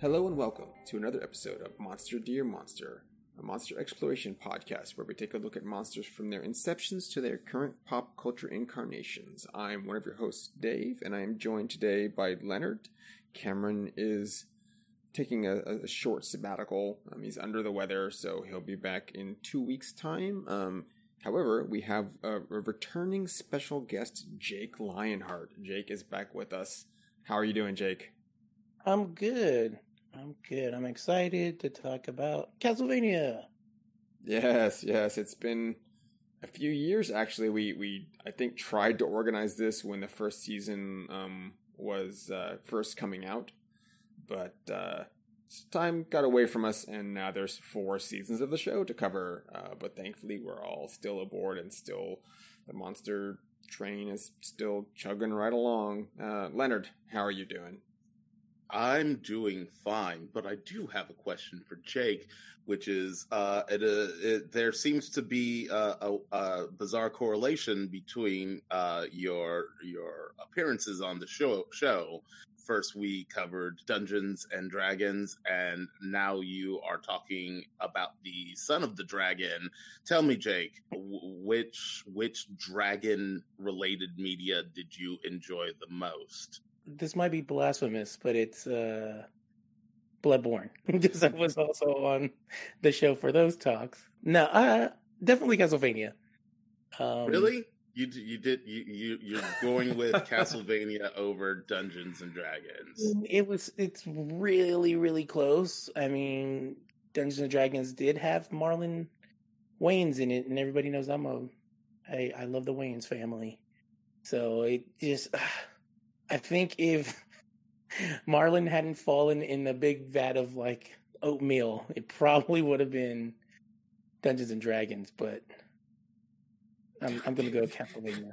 Hello and welcome to another episode of Monster Dear Monster, a monster exploration podcast where we take a look at monsters from their inceptions to their current pop culture incarnations. I'm one of your hosts, Dave, and I am joined today by Leonard. Cameron is taking a, a short sabbatical. Um, he's under the weather, so he'll be back in two weeks' time. Um, however, we have a, a returning special guest, Jake Lionheart. Jake is back with us. How are you doing, Jake? I'm good. I'm good. I'm excited to talk about Castlevania. Yes, yes. It's been a few years actually. We we I think tried to organize this when the first season um, was uh, first coming out, but uh, time got away from us, and now there's four seasons of the show to cover. Uh, but thankfully, we're all still aboard, and still the monster train is still chugging right along. Uh, Leonard, how are you doing? I'm doing fine, but I do have a question for Jake, which is uh, it, uh, it, there seems to be a, a, a bizarre correlation between uh, your your appearances on the show. Show first we covered Dungeons and Dragons, and now you are talking about the Son of the Dragon. Tell me, Jake, which which dragon related media did you enjoy the most? This might be blasphemous, but it's uh, Bloodborne because I was also on the show for those talks. No, uh, definitely Castlevania. Um, really? You you did you you you're going with Castlevania over Dungeons and Dragons? It was it's really really close. I mean, Dungeons and Dragons did have Marlon Wayans in it, and everybody knows I'm a I I love the Wayans family, so it just. Uh, I think if Marlon hadn't fallen in the big vat of like oatmeal, it probably would have been Dungeons and Dragons. But I'm I'm gonna go Castlevania.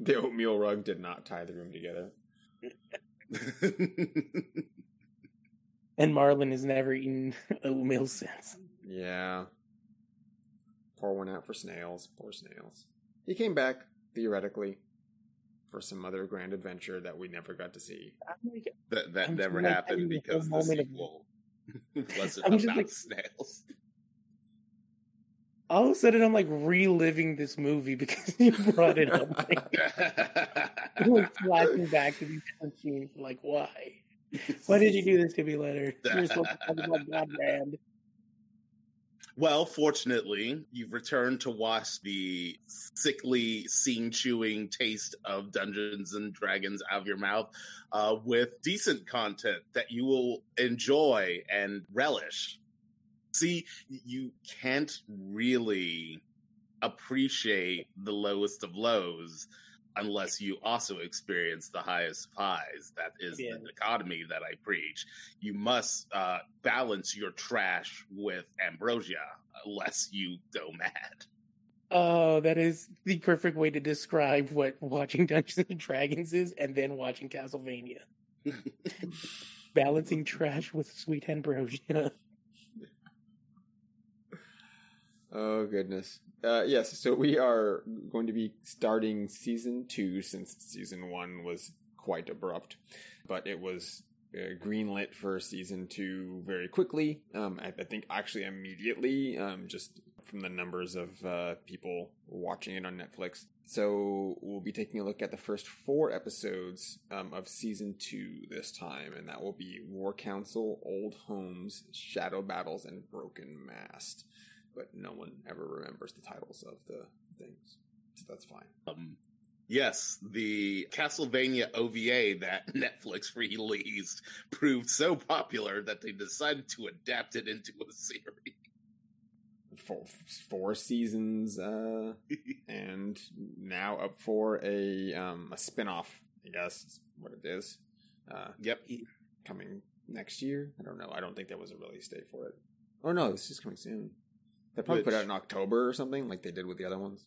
The oatmeal rug did not tie the room together. and Marlon has never eaten oatmeal since. Yeah. Pour one out for snails. Poor snails. He came back, theoretically for some other grand adventure that we never got to see. That that I'm never happened because the sequel wasn't I'm about like, snails. All of a sudden, I'm like reliving this movie because you brought it up. I'm like flashing back to these scenes. Like, why? Why did you do this to me, Leonard? You're supposed to talk about Godbrand. Well, fortunately, you've returned to wash the sickly, scene chewing taste of Dungeons and Dragons out of your mouth uh, with decent content that you will enjoy and relish. See, you can't really appreciate the lowest of lows unless you also experience the highest of highs. That is yeah. the dichotomy that I preach. You must uh, balance your trash with ambrosia, lest you go mad. Oh, that is the perfect way to describe what watching Dungeons and Dragons is, and then watching Castlevania. Balancing trash with sweet ambrosia. Oh goodness. Uh, yes, so we are going to be starting season two since season one was quite abrupt, but it was uh, greenlit for season two very quickly. Um, I, I, think actually immediately, um, just from the numbers of uh, people watching it on Netflix. So we'll be taking a look at the first four episodes um, of season two this time, and that will be War Council, Old Homes, Shadow Battles, and Broken Mast but no one ever remembers the titles of the things. So that's fine. Um, yes, the Castlevania OVA that Netflix released proved so popular that they decided to adapt it into a series. Four, four seasons, uh, and now up for a um, a spinoff. I guess is what it is. Uh, yep, coming next year. I don't know. I don't think there was a release date for it. Oh no, this is coming soon. They probably which, put out in October or something, like they did with the other ones.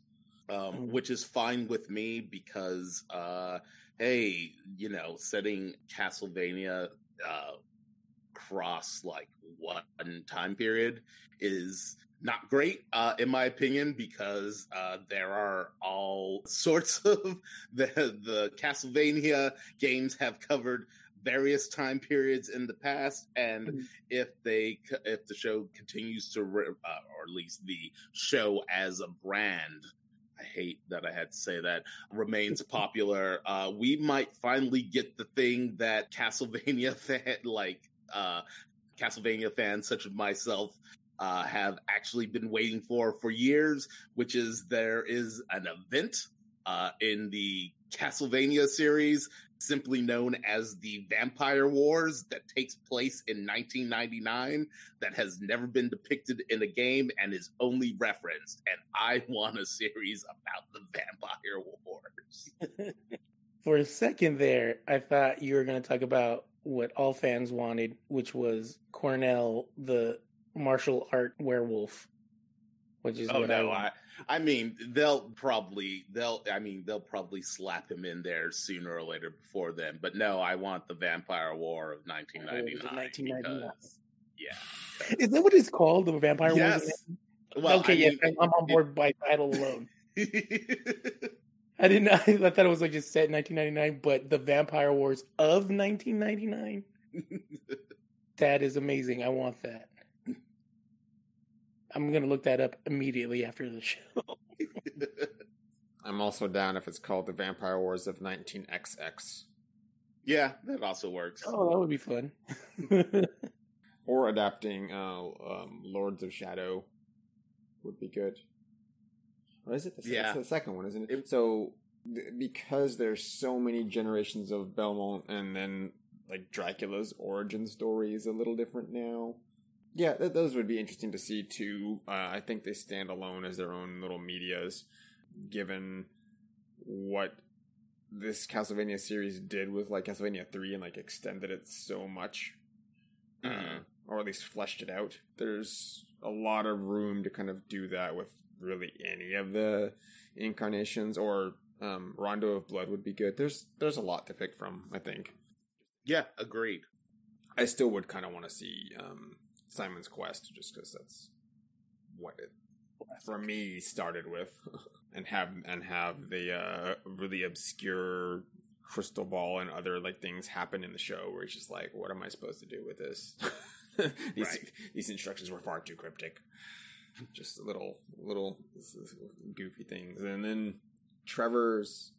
Um, mm-hmm. which is fine with me because, uh, hey, you know, setting Castlevania uh, cross like one time period is not great, uh, in my opinion, because uh, there are all sorts of the the Castlevania games have covered various time periods in the past, and Mhm. if they if the show continues to, re- uh, or at least the show as a brand. I hate that I had to say that remains popular. Uh, we might finally get the thing that Castlevania fan like uh, Castlevania fans such as myself uh, have actually been waiting for for years, which is there is an event uh, in the Castlevania series, simply known as the Vampire Wars, that takes place in 1999, that has never been depicted in a game and is only referenced. And I want a series about the Vampire Wars. For a second there, I thought you were going to talk about what all fans wanted, which was Cornell, the martial art werewolf, which is Oh what no, I, I, I mean they'll probably they'll I mean they'll probably slap him in there sooner or later before then. But no, I want the Vampire War of 1999. 1999. because- yeah. Is that what it's called? The Vampire Yes. Wars? Well, okay, I yeah, mean, I'm on board by title alone. I didn't. I thought it was like just set in 1999, but the Vampire Wars of 1999. That is amazing. I want that. I'm gonna look that up immediately after the show. I'm also down if it's called the Vampire Wars of 19XX. yeah, that also works. Oh, that would be fun. Or adapting uh, um, Lords of Shadow would be good. Or is it the, Yeah. it's the second one, isn't it? It- so th- because there's so many generations of Belmont, and then like Dracula's origin story is a little different now. Yeah, th- those would be interesting to see too. Uh, I think they stand alone as their own little medias, given what this Castlevania series did with like Castlevania three and like extended it so much uh, Mhm. or at least fleshed it out. There's a lot of room to kind of do that with really any of the incarnations, or um, Rondo of Blood would be good. There's there's a lot to pick from. I think Yeah, agreed. I still would kind of want to see um, Simon's Quest, just because that's what it for me started with, and have and have the uh, really obscure crystal ball and other like things happen in the show where it's just like, what am I supposed to do with this? these Right. these instructions were far too cryptic. Just little little goofy things, and then Trevor's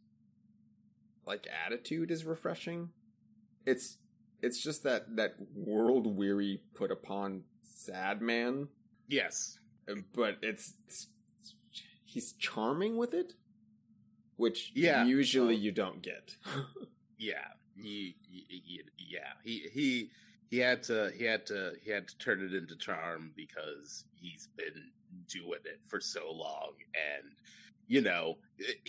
like attitude is refreshing. It's it's just that that world weary put upon sad man Yes. Um, but it's, it's he's charming with it which Yeah. usually Oh. you don't get Yeah. He, he, he- yeah. He he he had to he had to he had to turn it into charm because he's been doing it for so long and you know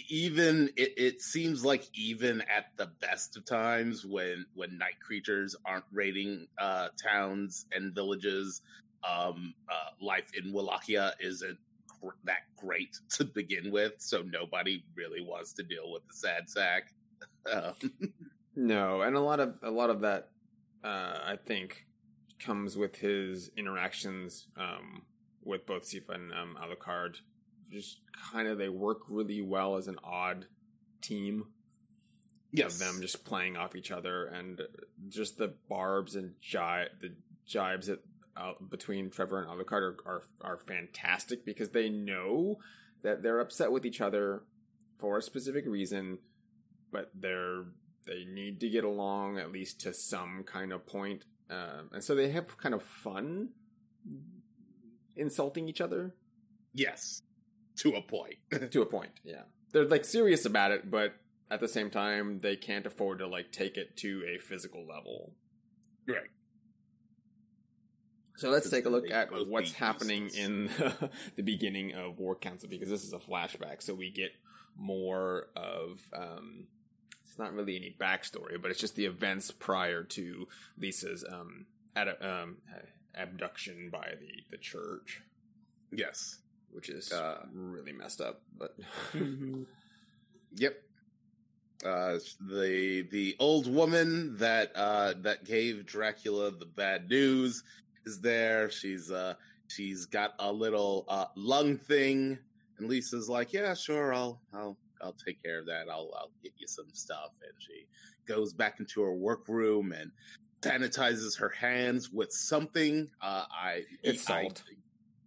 even it, it seems like even at the best of times when when night creatures aren't raiding uh towns and villages um uh life in wallachia isn't that great to begin with so nobody really wants to deal with the sad sack. Um, no and a lot of a lot of that uh i think comes with his interactions um with both Sypha and um alucard just kind of they work really well as an odd team yes. of them just playing off each other and just the barbs and jive the jibes that uh, between Trevor and Alucard are, are are fantastic because they know that they're upset with each other for a specific reason, but they're they need to get along at least to some kind of point, um, and so they have kind of fun insulting each other. Yes to a point to a point. Yeah, they're like serious about it, but at the same time, they can't afford to like take it to a physical level. right So let's take a look at what's happening in the beginning of War Council because this is a flashback, so we get more of. Um, it's not really any backstory, but it's just the events prior to Lisa's um, ad- um, abduction by the the church, yes which is Uh, really messed up. But Mhm. Yep. Uh, the the old woman that uh, that gave Dracula the bad news is there. She's uh she's got a little uh, lung thing, and Lisa's like, "Yeah, sure, I'll I'll I'll take care of that. I'll I'll get you some stuff." And she goes back into her workroom and sanitizes her hands with something. Uh, I It's I- salt.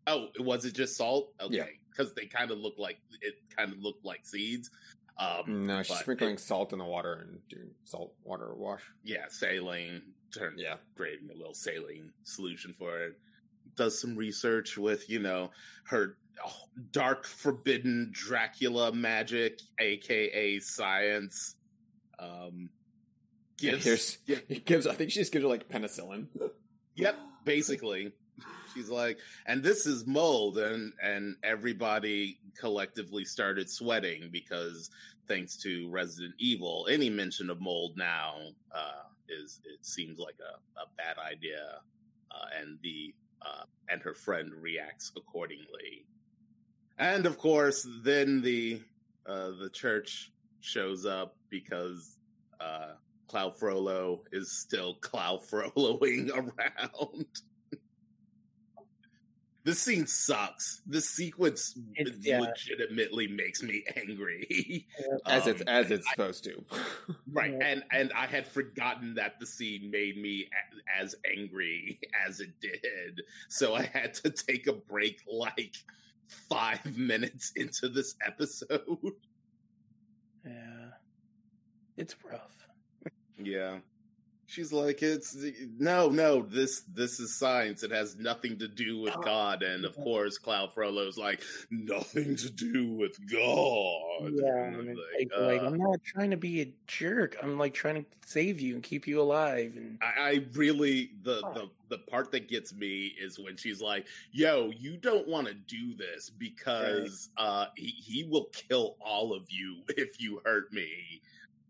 Oh, was it just salt? Okay, Yeah. because they kind of look like it kind of looked like seeds. Um, No, she's sprinkling it- salt in the water and doing salt water wash. yeah, saline. Turn Yeah. creating a little saline solution for it. Does some research with you know her oh, dark forbidden Dracula magic, aka science. Um, gives, yeah, gives. I think she just gives her like penicillin. yep, basically. She's like, and this is mold, and and everybody collectively started sweating because thanks to Resident Evil, any mention of mold now uh, is it seems like a, a bad idea, uh, and the uh, and her friend reacts accordingly, and of course, then the uh, the church shows up because uh, Claude Frollo is still Claude Frolloing around. This scene sucks. This sequence It's- yeah. legitimately makes me angry. as it's Um, as it's supposed to. right, Yeah. and and I had forgotten that the scene made me a- as angry as it did, so I had to take a break like five minutes into this episode. Yeah, it's rough. Yeah. She's like, it's no, no. This this is science. It has nothing to do with Oh. God. And of course, Claude Frollo's like, nothing to do with God. Yeah, I'm like, like, like, uh, I'm not trying to be a jerk. I'm like trying to save you and keep you alive. And I, I really the, the the part that gets me is when she's like, "Yo, you don't want to do this because uh, he he will kill all of you if you hurt me.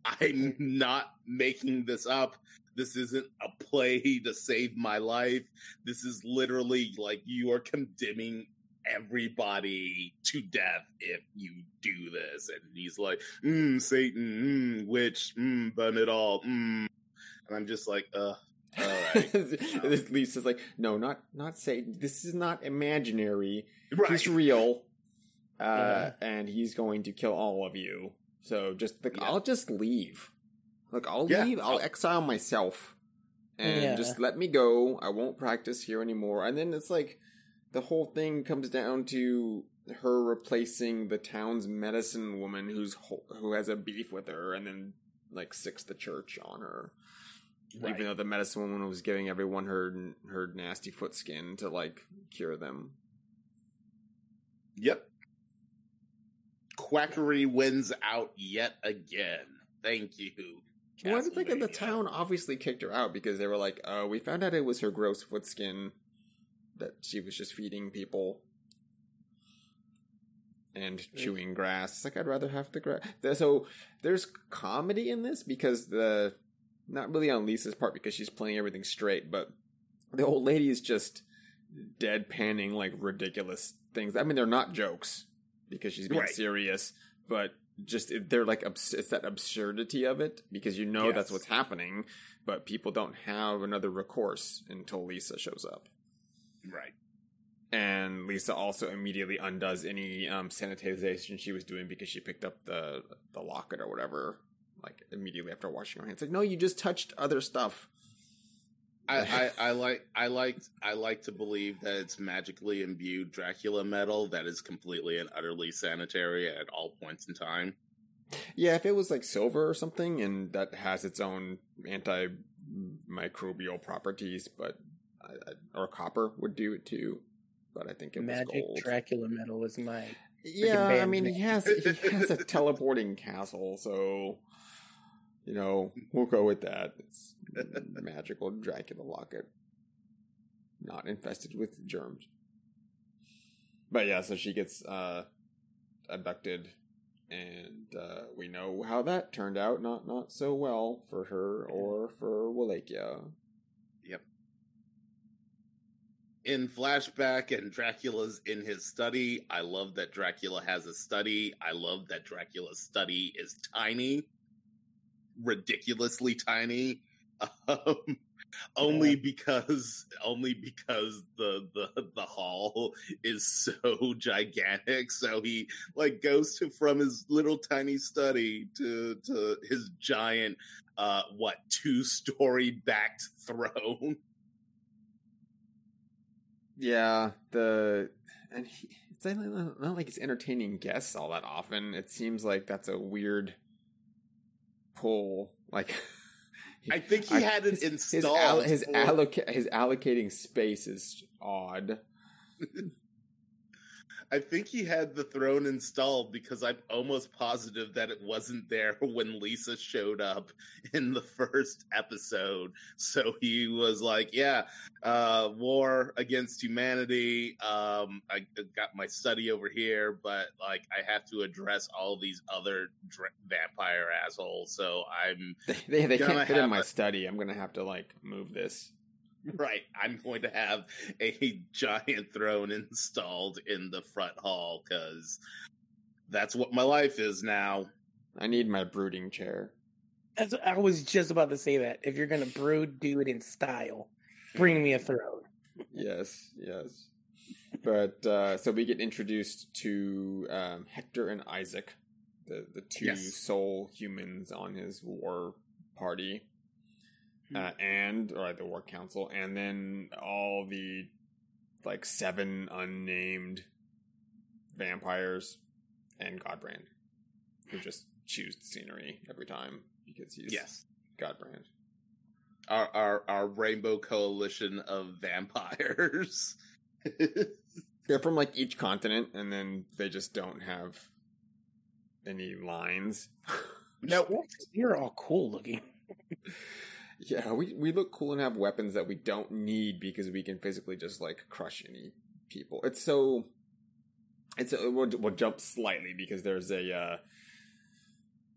I'm not making this up. This isn't a play to save my life. This is literally like you are condemning." Everybody to death if you do this, and he's like, mm, "Satan, mm, witch, mm, burn it all." Mm. And I'm just like, uh, all right. this Lisa's like, no, not not Satan. This is not imaginary. right. He's real, uh, Yeah. and he's going to kill all of you. So just like, Yeah. I'll just leave. Look, I'll Yeah, leave. I'll I'll- exile myself, and Yeah. just let me go. I won't practice here anymore. And then it's like the whole thing comes down to her replacing the town's medicine woman who's who has a beef with her, and then like sicks the church on her. Right. Even though the medicine woman was giving everyone her her nasty foot skin to like cure them. Yep. Quackery wins out yet again. Thank you. Well, I think the town obviously kicked her out because they were like, "Uh, we found out it was her gross foot skin that she was just feeding people and chewing grass." It's like I'd rather have the grass. So there's comedy in this because the not really on Lisa's part because she's playing everything straight, but the old lady is just deadpanning like ridiculous things. I mean, they're not jokes because she's being Right. serious, but just they're like abs- it's that absurdity of it because you know that's what's happening, but people don't have another recourse until Lisa shows up. Right. And Lisa also immediately undoes any um, sanitization she was doing because she picked up the the locket or whatever, like immediately after washing her hands. Like, no, you just touched other stuff. I, I, I like I like I like to believe that it's magically imbued Dracula metal that is completely and utterly sanitary at all points in time. Yeah, if it was like silver or something, and that has its own antimicrobial properties, but I, I, or copper would do it too. But I think it was Magic gold. Dracula metal is my yeah, I mean name. he has he has a teleporting castle, so you know we'll go with that. It's magical Dracula locket, not infested with germs. But yeah, so she gets uh, abducted, and uh, we know how that turned out. Not not so well for her or for Wallachia. Yep. In flashback and Dracula's in his study. I love that Dracula has a study. I love that Dracula's study is tiny, ridiculously tiny. Um, only Yeah. because only because the the the hall is so gigantic so he like goes to from his little tiny study to to his giant uh what two story backed throne Yeah, the and he, it's not like he's entertaining guests all that often. It seems like that's a weird pull. Like, i think he I- had it his, his, installed his, alloca- his allocating space is odd. I think he had the throne installed because I'm almost positive that it wasn't there when Lisa showed up in the first episode. So he was like, "Yeah, uh, war against humanity. Um, I got my study over here, but like I have to address all these other dr- vampire assholes. So I'm They they, they can't fit in my a- study. I'm gonna have to like move this. right. I'm going to have a giant throne installed in the front hall because." That's what my life is now. I need my brooding chair. That's, I was just about to say that. If you're gonna brood, do it in style. Bring me a throne. Yes, yes. But uh, so we get introduced to um, Hector and Isaac, the the two Yes. sole humans on his war party, uh, and or the war council, and then all the like seven unnamed vampires and Godbrand, who just chews the scenery every time because he's Yes. Godbrand. our our, our rainbow coalition of vampires. They're from like each continent, and then they just don't have any lines. no, You're all cool looking. yeah, we we look cool and have weapons that we don't need because we can physically just like crush any people. It's so. It's a, we'll, we'll jump slightly because there's a uh,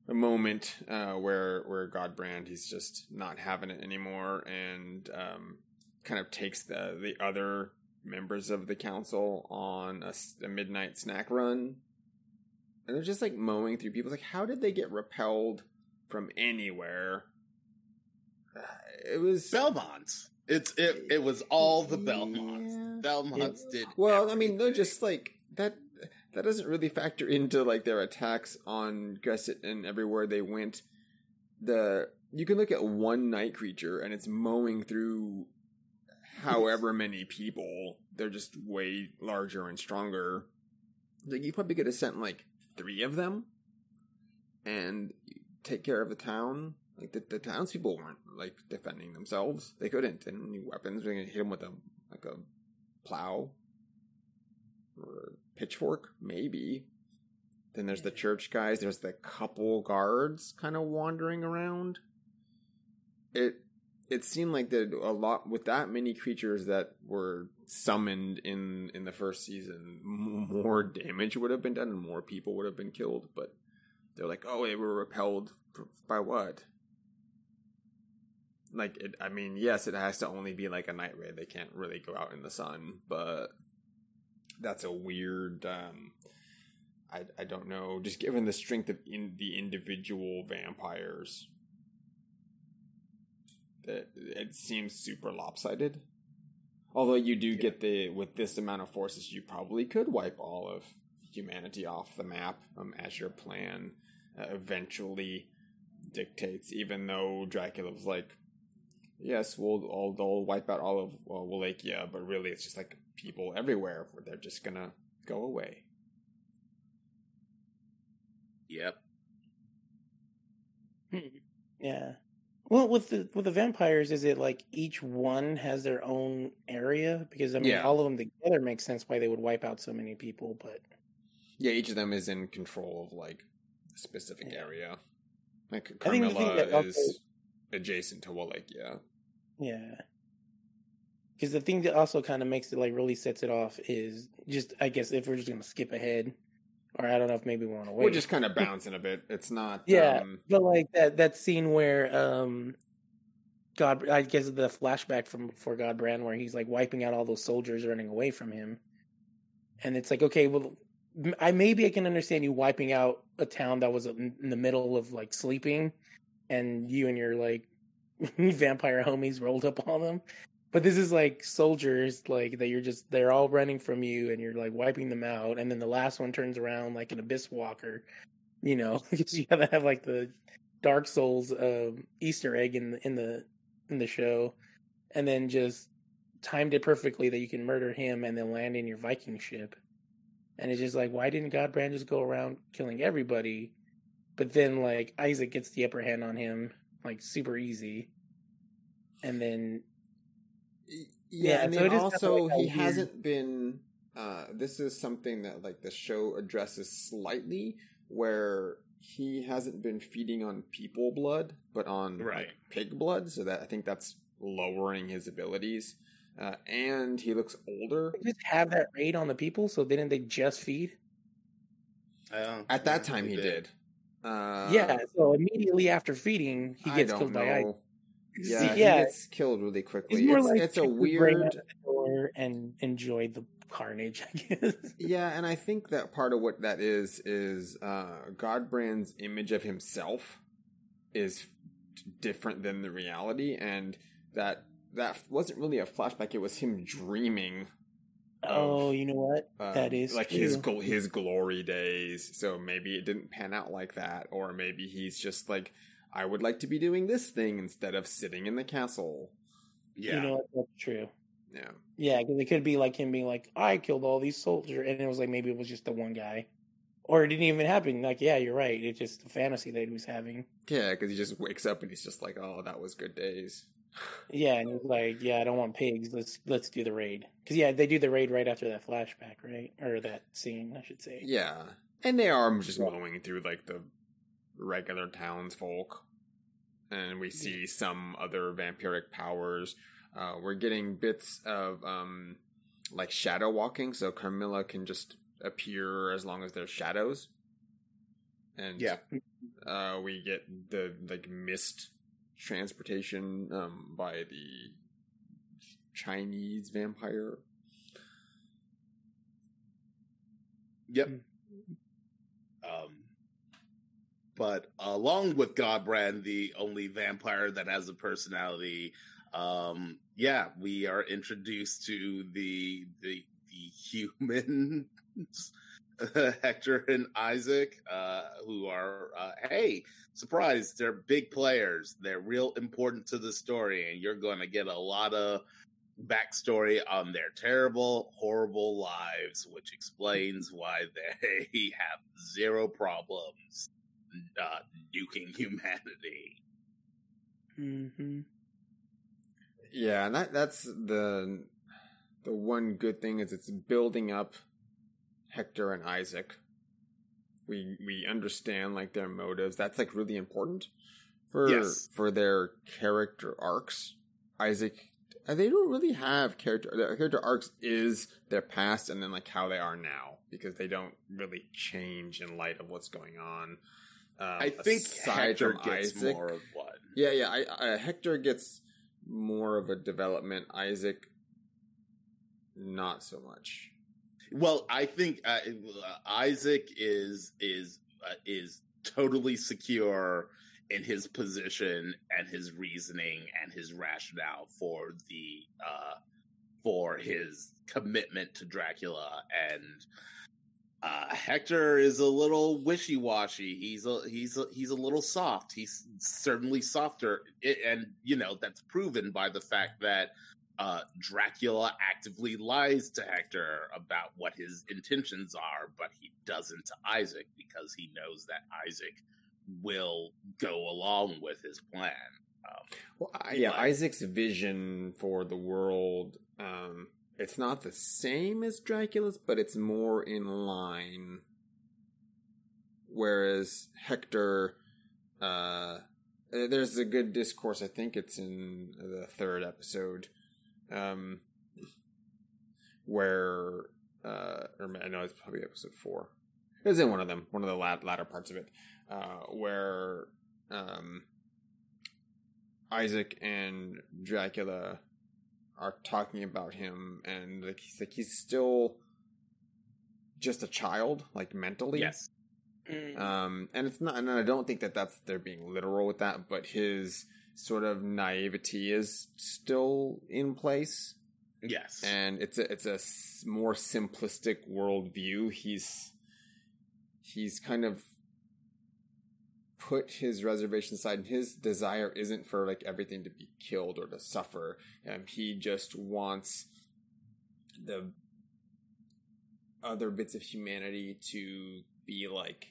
a moment uh, where where Godbrand he's just not having it anymore and um, kind of takes the the other members of the council on a, a midnight snack run, and they're just like mowing through people. It's like, how did they get repelled from anywhere? Uh, It was Belmonts. It's it. It was all the Belmonts. Yeah. Belmonts did. Well, I mean, they're just like that. That doesn't really factor into like their attacks on Gresit and everywhere they went. The you can look at one night creature and it's mowing through however many people. They're just way larger and stronger. Like you probably could have sent like three of them and take care of the town. Like the, the townspeople weren't like defending themselves. They couldn't. They didn't any weapons. They could hit them with a like a plow or pitchfork, maybe. Then there's the church guys. There's the couple guards kind of wandering around. It it seemed like that a lot with that many creatures that were summoned in in the first season, more damage would have been done and more people would have been killed. But they're like, oh, they were repelled by what? Like, it, I mean, yes, it has to only be like a night raid. They can't really go out in the sun, but that's a weird. Um, I I don't know. Just given the strength of in the individual vampires, that it seems super lopsided. Although you do get the with this amount of forces, you probably could wipe all of humanity off the map um, as your plan uh, eventually dictates. Even though Dracula was like, "Yes, we'll all they'll wipe out all of well, Wallachia," but really it's just like people everywhere where they're just gonna go away. Yep. Hmm. Yeah. Well, with the with the vampires, is it like each one has their own area? Because I mean, Yeah. all of them together makes sense why they would wipe out so many people. But Yeah, each of them is in control of like a specific Yeah. area. Like I think the thing Carmilla also- is adjacent to Wallachia. yeah, Yeah. because the thing that also kind of makes it like really sets it off is just I guess if we're just gonna skip ahead, or I don't know if maybe we want to wait. We're just kind of bouncing a bit. It's not. Yeah. Um, But like that that scene where um God I guess the flashback from before Godbrand where he's like wiping out all those soldiers running away from him. And it's like, okay, well I maybe I can understand you wiping out a town that was in the middle of like sleeping and you and your like vampire homies rolled up on them. But this is like soldiers, like that you're just they're all running from you, and you're like wiping them out, and then the last one turns around like an abyss walker, you know, because you gotta have like the Dark Souls um, Easter egg in the in the in the show, and then just timed it perfectly that you can murder him and then land in your Viking ship. And it's just like, why didn't Godbrand just go around killing everybody? But then like Isaac gets the upper hand on him, like super easy. And then yeah, Yeah, and so then also definitely he weird- hasn't been uh this is something that like the show addresses slightly where he hasn't been feeding on people blood but on like, Right. pig blood so that i think that's lowering his abilities uh, and he looks older they just have that raid on the people, so didn't they just feed? Uh, at that time they he did uh yeah, so immediately after feeding, he gets killed by ice. know. See, yeah, he yeah, gets killed really quickly it's like it's a kick his brain out weird and enjoy the carnage, I guess. Yeah, and I think that part of what that is is uh, Godbrand's image of himself is different than the reality, and that that wasn't really a flashback. It was him dreaming. Oh, you know what? um, that is like his true. gl- his glory days. So maybe it didn't pan out like that, or maybe he's just like, I would like to be doing this thing instead of sitting in the castle. Yeah. You know what? That's true. Yeah, Yeah, because it could be like him being like, I killed all these soldiers. And it was like, maybe it was just the one guy. Or it didn't even happen. Like, yeah, you're right. It's just a fantasy that he was having. yeah, because he just wakes up and he's just like, oh, that was good days. Yeah, and he's like, yeah, I don't want pigs. Let's let's do the raid. Because yeah, they do the raid right after that flashback, right? Or that scene, I should say. Yeah, and they are just mowing through like the regular townsfolk, and we see some other vampiric powers. Uh, we're getting bits of um, like shadow walking, so Carmilla can just appear as long as there's shadows, and Yeah. uh, we get the like mist transportation um, by the Chinese vampire. Yep. Um, but along with Godbrand, the only vampire that has a personality, um, yeah, we are introduced to the the the humans, Hector and Isaac, uh, who are uh, hey, surprise, they're big players. They're real important to the story, and you're going to get a lot of backstory on their terrible, horrible lives, which explains why they have zero problems uh, nuking humanity. Mm-hmm. Yeah, and that that's the the one good thing is it's building up Hector and Isaac. We we understand like their motives. That's like really important for Yes. for their character arcs. Isaac uh, they don't really have character their character arcs is their past and then like how they are now because they don't really change in light of what's going on. Um, I think Hector gets Isaac- more of one. yeah, yeah. I, I, Hector gets more of a development. Isaac, not so much. Well, I think uh, Isaac is is uh, is totally secure in his position and his reasoning and his rationale for the uh, for his commitment to Dracula and uh, Hector is a little wishy washy. He's a he's a, he's a little soft. He's certainly softer, I- and you know that's proven by the fact that uh, Dracula actively lies to Hector about what his intentions are, but he doesn't to Isaac because he knows that Isaac will go along with his plan. Um, Well, I, yeah, Like- Isaac's vision for the world. Um, it's not the same as Dracula's, but it's more in line. Whereas Hector, uh, there's a good discourse. I think it's in the third episode, um, where uh, or I know it's probably episode four. It was in one of them, one of the lat- latter parts of it, uh, where um, Isaac and Dracula are talking about him, and like he's like he's still just a child, like mentally. yes, Mm. Um, and it's not, and I don't think that that's they're being literal with that, but his sort of naivety is still in place, Yes. and it's a it's a more simplistic worldview. He's he's kind of put his reservation aside. and His desire isn't for like everything to be killed or to suffer. Um, he just wants the other bits of humanity to be like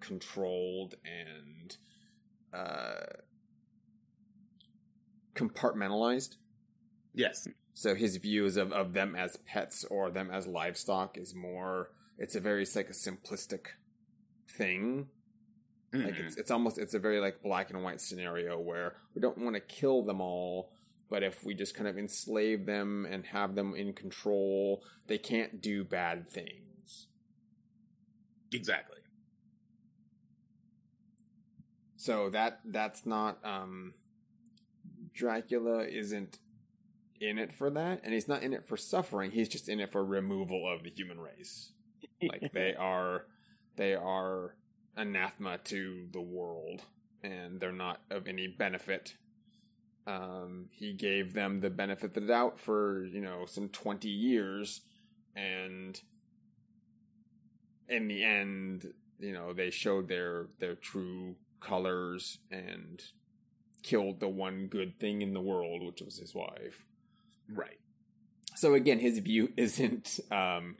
controlled and uh compartmentalized. yes. So his views of, of them as pets or them as livestock is more it's a very like a simplistic thing. Like Mhm. it's it's almost it's a very like black and white scenario where we don't want to kill them all, but if we just kind of enslave them and have them in control, they can't do bad things. exactly. So that that's not um Dracula isn't in it for that and he's not in it for suffering, he's just in it for removal of the human race. Like they are they are anathema to the world and they're not of any benefit. Um he gave them the benefit of the doubt for, you know, some 20 years and in the end, you know, they showed their their true colors and killed the one good thing in the world, which was his wife. Right. So again, his view isn't um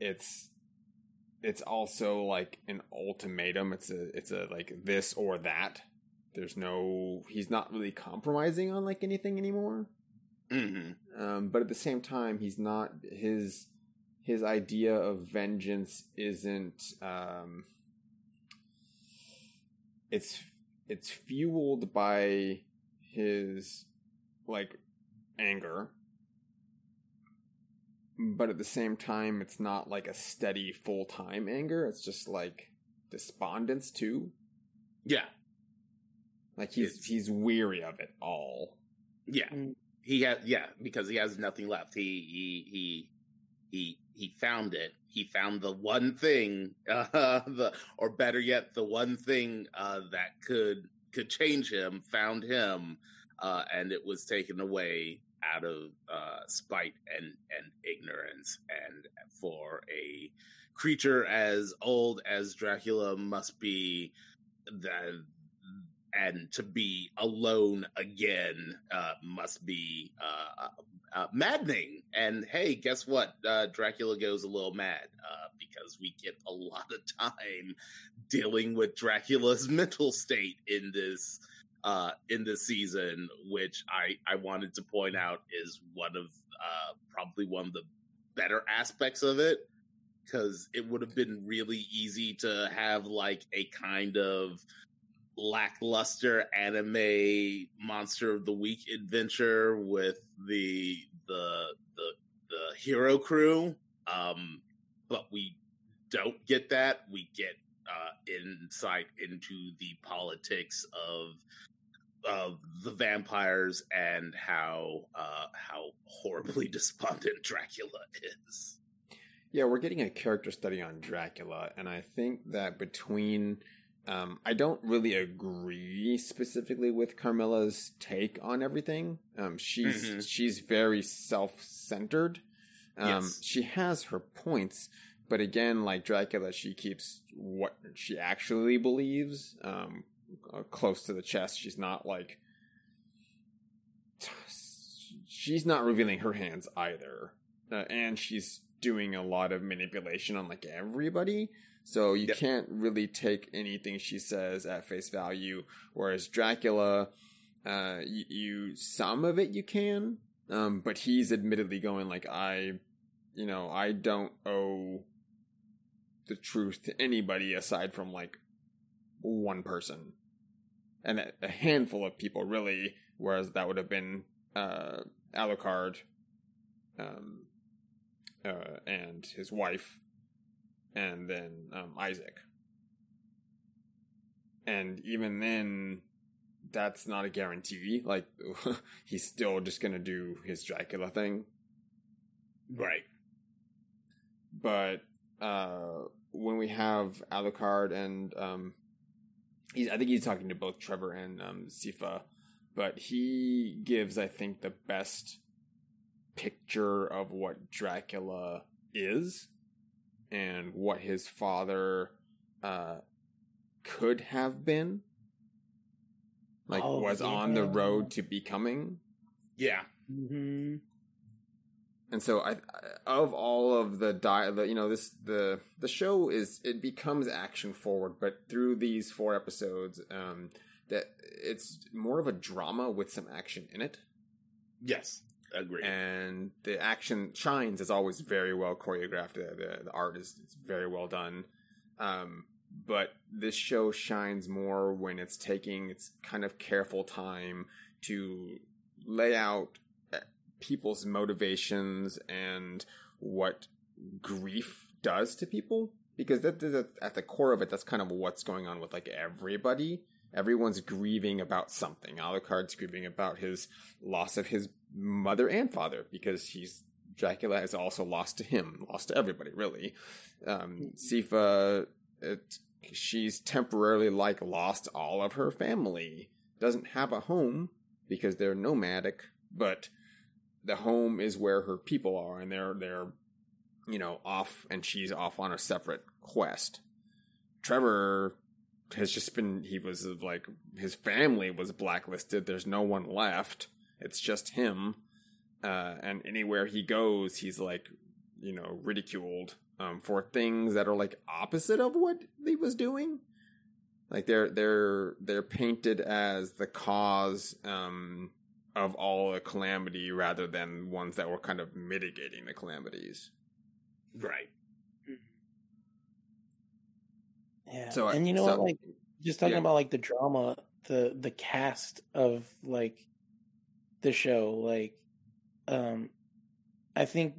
it's it's also like an ultimatum. It's a it's a like this or that. There's no he's not really compromising on like anything anymore. hmm Um, but at the same time, he's not his his idea of vengeance isn't um, it's it's fueled by his like anger but at the same time it's not like a steady full-time anger it's just like despondence too Yeah. like he's It's- he's weary of it all Yeah. Mm. He has yeah, because he has nothing left. He he he he he found it. He found the one thing uh the or better yet the one thing uh that could could change him, found him uh and it was taken away out of uh spite and and ignorance and for a creature as old as Dracula must be that and to be alone again uh, must be uh, uh, uh, maddening. And hey, guess what? Uh, Dracula goes a little mad uh, because we get a lot of time dealing with Dracula's mental state in this in this season, which I I wanted to point out is one of probably one of the better aspects of it because it would have been really easy to have like a kind of lackluster anime monster of the week adventure with the the the the hero crew um but we don't get that we get uh insight into the politics of of the vampires and how uh how horribly despondent dracula is Yeah, we're getting a character study on Dracula, and I think that between. Um, I don't really agree specifically with Carmilla's take on everything. Um, she's Mhm. she's very self centered. Um, Yes. She has her points, but again, like Dracula, she keeps what she actually believes um, uh, close to the chest. She's not like she's not revealing her hands either, uh, and she's doing a lot of manipulation on like everybody. So you Yep. can't really take anything she says at face value. Whereas Dracula, uh, you, you some of it you can, um, but he's admittedly going like I, you know, I don't owe the truth to anybody aside from like one person and a, handful of people really. Whereas that would have been uh, Alucard, um, uh, and his wife, and then um, Isaac. And even then, that's not a guarantee. Like, he's still just gonna do his Dracula thing. right But uh, when we have Alucard and um, he's, I think he's talking to both Trevor and um, Sypha. but he gives, I think, the best picture of what Dracula is and what his father uh, could have been. Like, Oh, was on the road to becoming. Yeah. hmm and so I, of all of the di- the you know this the the show is it becomes action forward, but through these four episodes, um, that it's more of a drama with some action in it, Yes. Agree. and the action shines is always very well choreographed. The the, the art is very well done, um, but this show shines more when it's taking its kind of careful time to lay out uh, people's motivations and what grief does to people because that, that at the core of it that's kind of what's going on with like everybody everyone's grieving about something. Alucard's grieving about his loss of his mother and father because he's dracula has also lost to him lost to everybody really. Um Sypha it, she's temporarily like lost all of her family. Doesn't have a home because they're nomadic but the home is where her people are and they're they're you know off and she's off on a separate quest. Trevor has just been he was like his family was blacklisted there's no one left it's just him uh and anywhere he goes he's like you know ridiculed um for things that are like opposite of what he was doing like they're they're they're painted as the cause um of all the calamity rather than ones that were kind of mitigating the calamities. right. Yeah. So, and you know so- what? Like, just talking yeah. about like the drama, the the cast of like the show, like, um, I think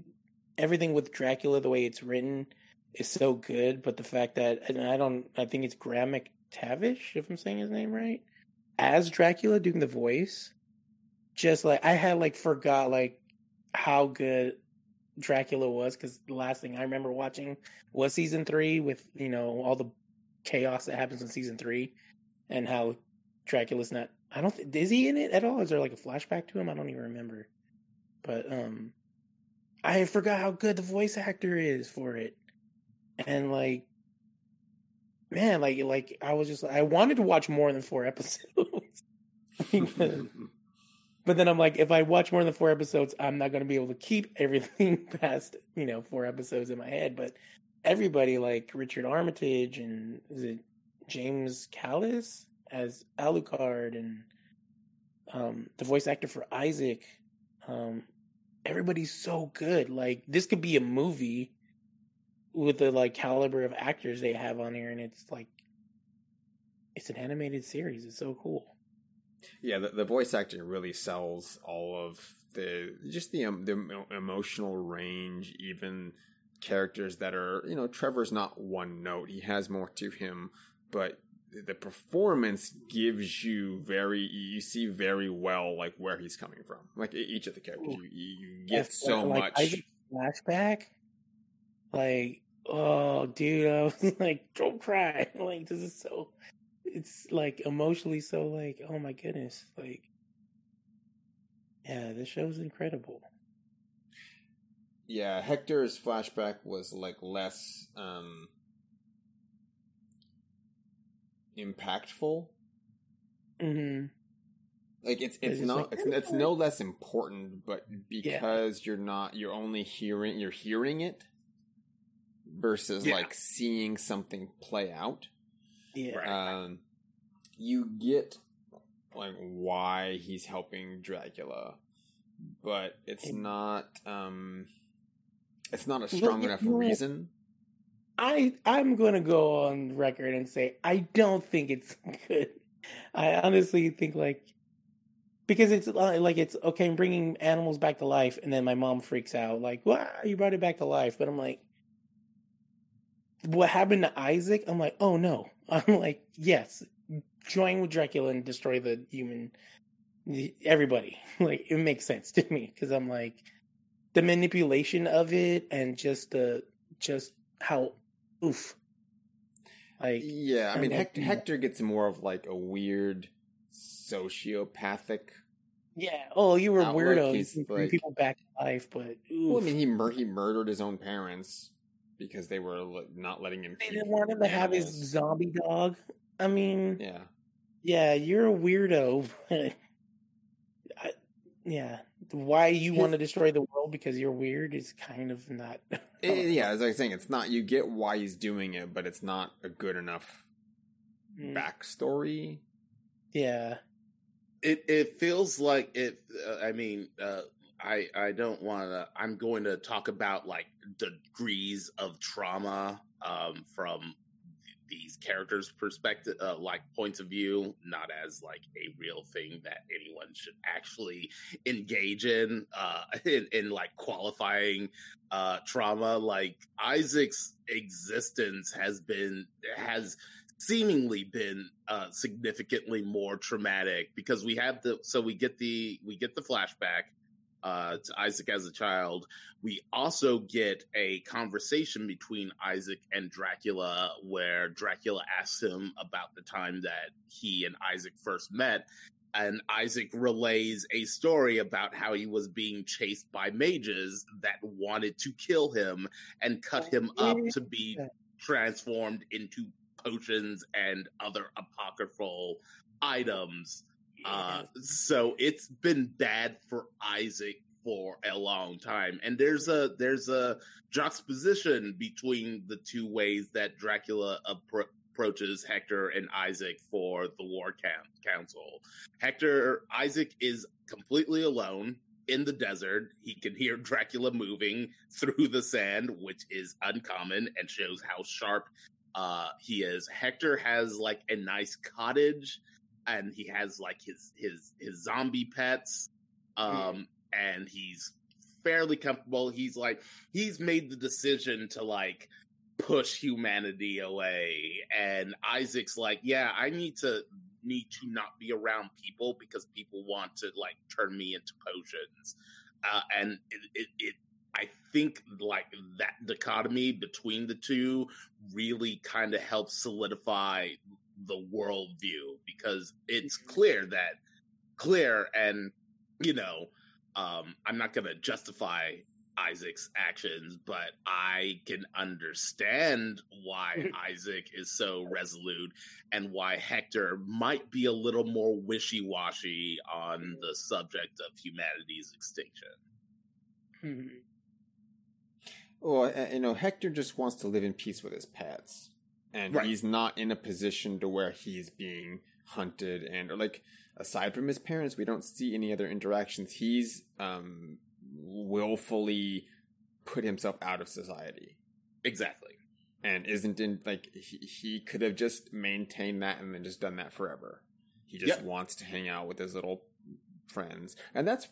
everything with Dracula, the way it's written, is so good. But the fact that, and I don't, I think it's Graham McTavish, if I'm saying his name right, as Dracula doing the voice. Just like I had like forgot like how good Dracula was because the last thing I remember watching was season three with you know all the chaos that happens in season three and how Dracula's not. I don't. Th- is he in it at all? Is there like a flashback to him? I don't even remember. But um, I forgot how good the voice actor is for it, and like, man, like like I was just I wanted to watch more than four episodes. But then I'm like, if I watch more than four episodes, I'm not going to be able to keep everything past, you know, four episodes in my head. But everybody like Richard Armitage and is it James Callis as Alucard and um, the voice actor for Isaac, um, everybody's so good. Like this could be a movie with the like caliber of actors they have on here, and it's like it's an animated series. It's so cool. yeah, the, the voice acting really sells all of the just the um, the emotional range, even characters that are you know Trevor's not one note; he has more to him, but the performance gives you very you see very well like where he's coming from like each of the characters you, you get Yes, so like, much Isaac's flashback. Like, oh, dude, I was like, don't cry. Like, this is so. It's like emotionally so like, oh my goodness, like, yeah, this show's incredible. Yeah hector's flashback was like less um impactful. Hmm like it's it's It's not like, it's it's no less important but Yeah. because you're not you're only hearing you're hearing it versus Yeah. like seeing something play out. Yeah, um you get like why he's helping dracula but it's And- not um it's not a strong you enough know reason I I'm gonna go on record and say I don't think it's good. I honestly think like because it's uh, like it's okay I'm bringing animals back to life, and then my mom freaks out like, "Wow, you brought it back to life!" But I'm like, what happened to Isaac? I'm like, oh no. I'm like, yes, join with Dracula and destroy the human everybody. Like it makes sense to me because I'm like the manipulation of it and just the just how oof. Like yeah i mean hector, hector gets more of like a weird sociopathic. Yeah. Oh, you were Outlook, weirdo. You he's can like- people back to life, but Well, I mean, he mur- he murdered his own parents because they were not letting him. they didn't want him to have his zombie dog. I mean, Yeah, yeah, you're a weirdo. I, yeah, why you want to destroy the world because you're weird is kind of not. Eh, yeah. As I was saying, it's not. You get why he's doing it, but it's not a good enough Mm, backstory. Yeah. it it feels like it uh, i mean uh i i don't want to i'm going to talk about like degrees of trauma um from these characters perspective uh, like points of view not as like a real thing that anyone should actually engage in uh in, in like qualifying uh trauma. Like isaac's existence has been has seemingly been uh, significantly more traumatic because we have the so we get the we get the flashback uh, to Isaac as a child. We also get a conversation between Isaac and Dracula where Dracula asks him about the time that he and Isaac first met. And Isaac relays a story about how he was being chased by mages that wanted to kill him and cut him up to be transformed into potions and other apocryphal items. Uh, so it's been bad for Isaac for a long time, and there's a there's a juxtaposition between the two ways that Dracula appro- approaches Hector and Isaac for the War Camp Council. Hector Isaac is completely alone in the desert. He can hear Dracula moving through the sand, which is uncommon and shows how sharp uh he is hector has like a nice cottage and he has like his his his zombie pets um and he's fairly comfortable. He's like he's made the decision to like push humanity away. And isaac's like yeah i need to need to not be around people because people want to like turn me into potions. Uh, and it, it, it I think like that dichotomy between the two really kind of helps solidify the worldview because it's clear that clear and you know um I'm not gonna justify Isaac's actions, but I can understand why Isaac is so resolute and why Hector might be a little more wishy washy on the subject of humanity's extinction. Hmm. Well, you know, Hector just wants to live in peace with his pets, and Right. he's not in a position to where he's being hunted and or like aside from his parents, we don't see any other interactions. He's um willfully put himself out of society Exactly. and isn't in like he, he could have just maintained that and then just done that forever. He just Yep. wants to hang out with his little friends. And that's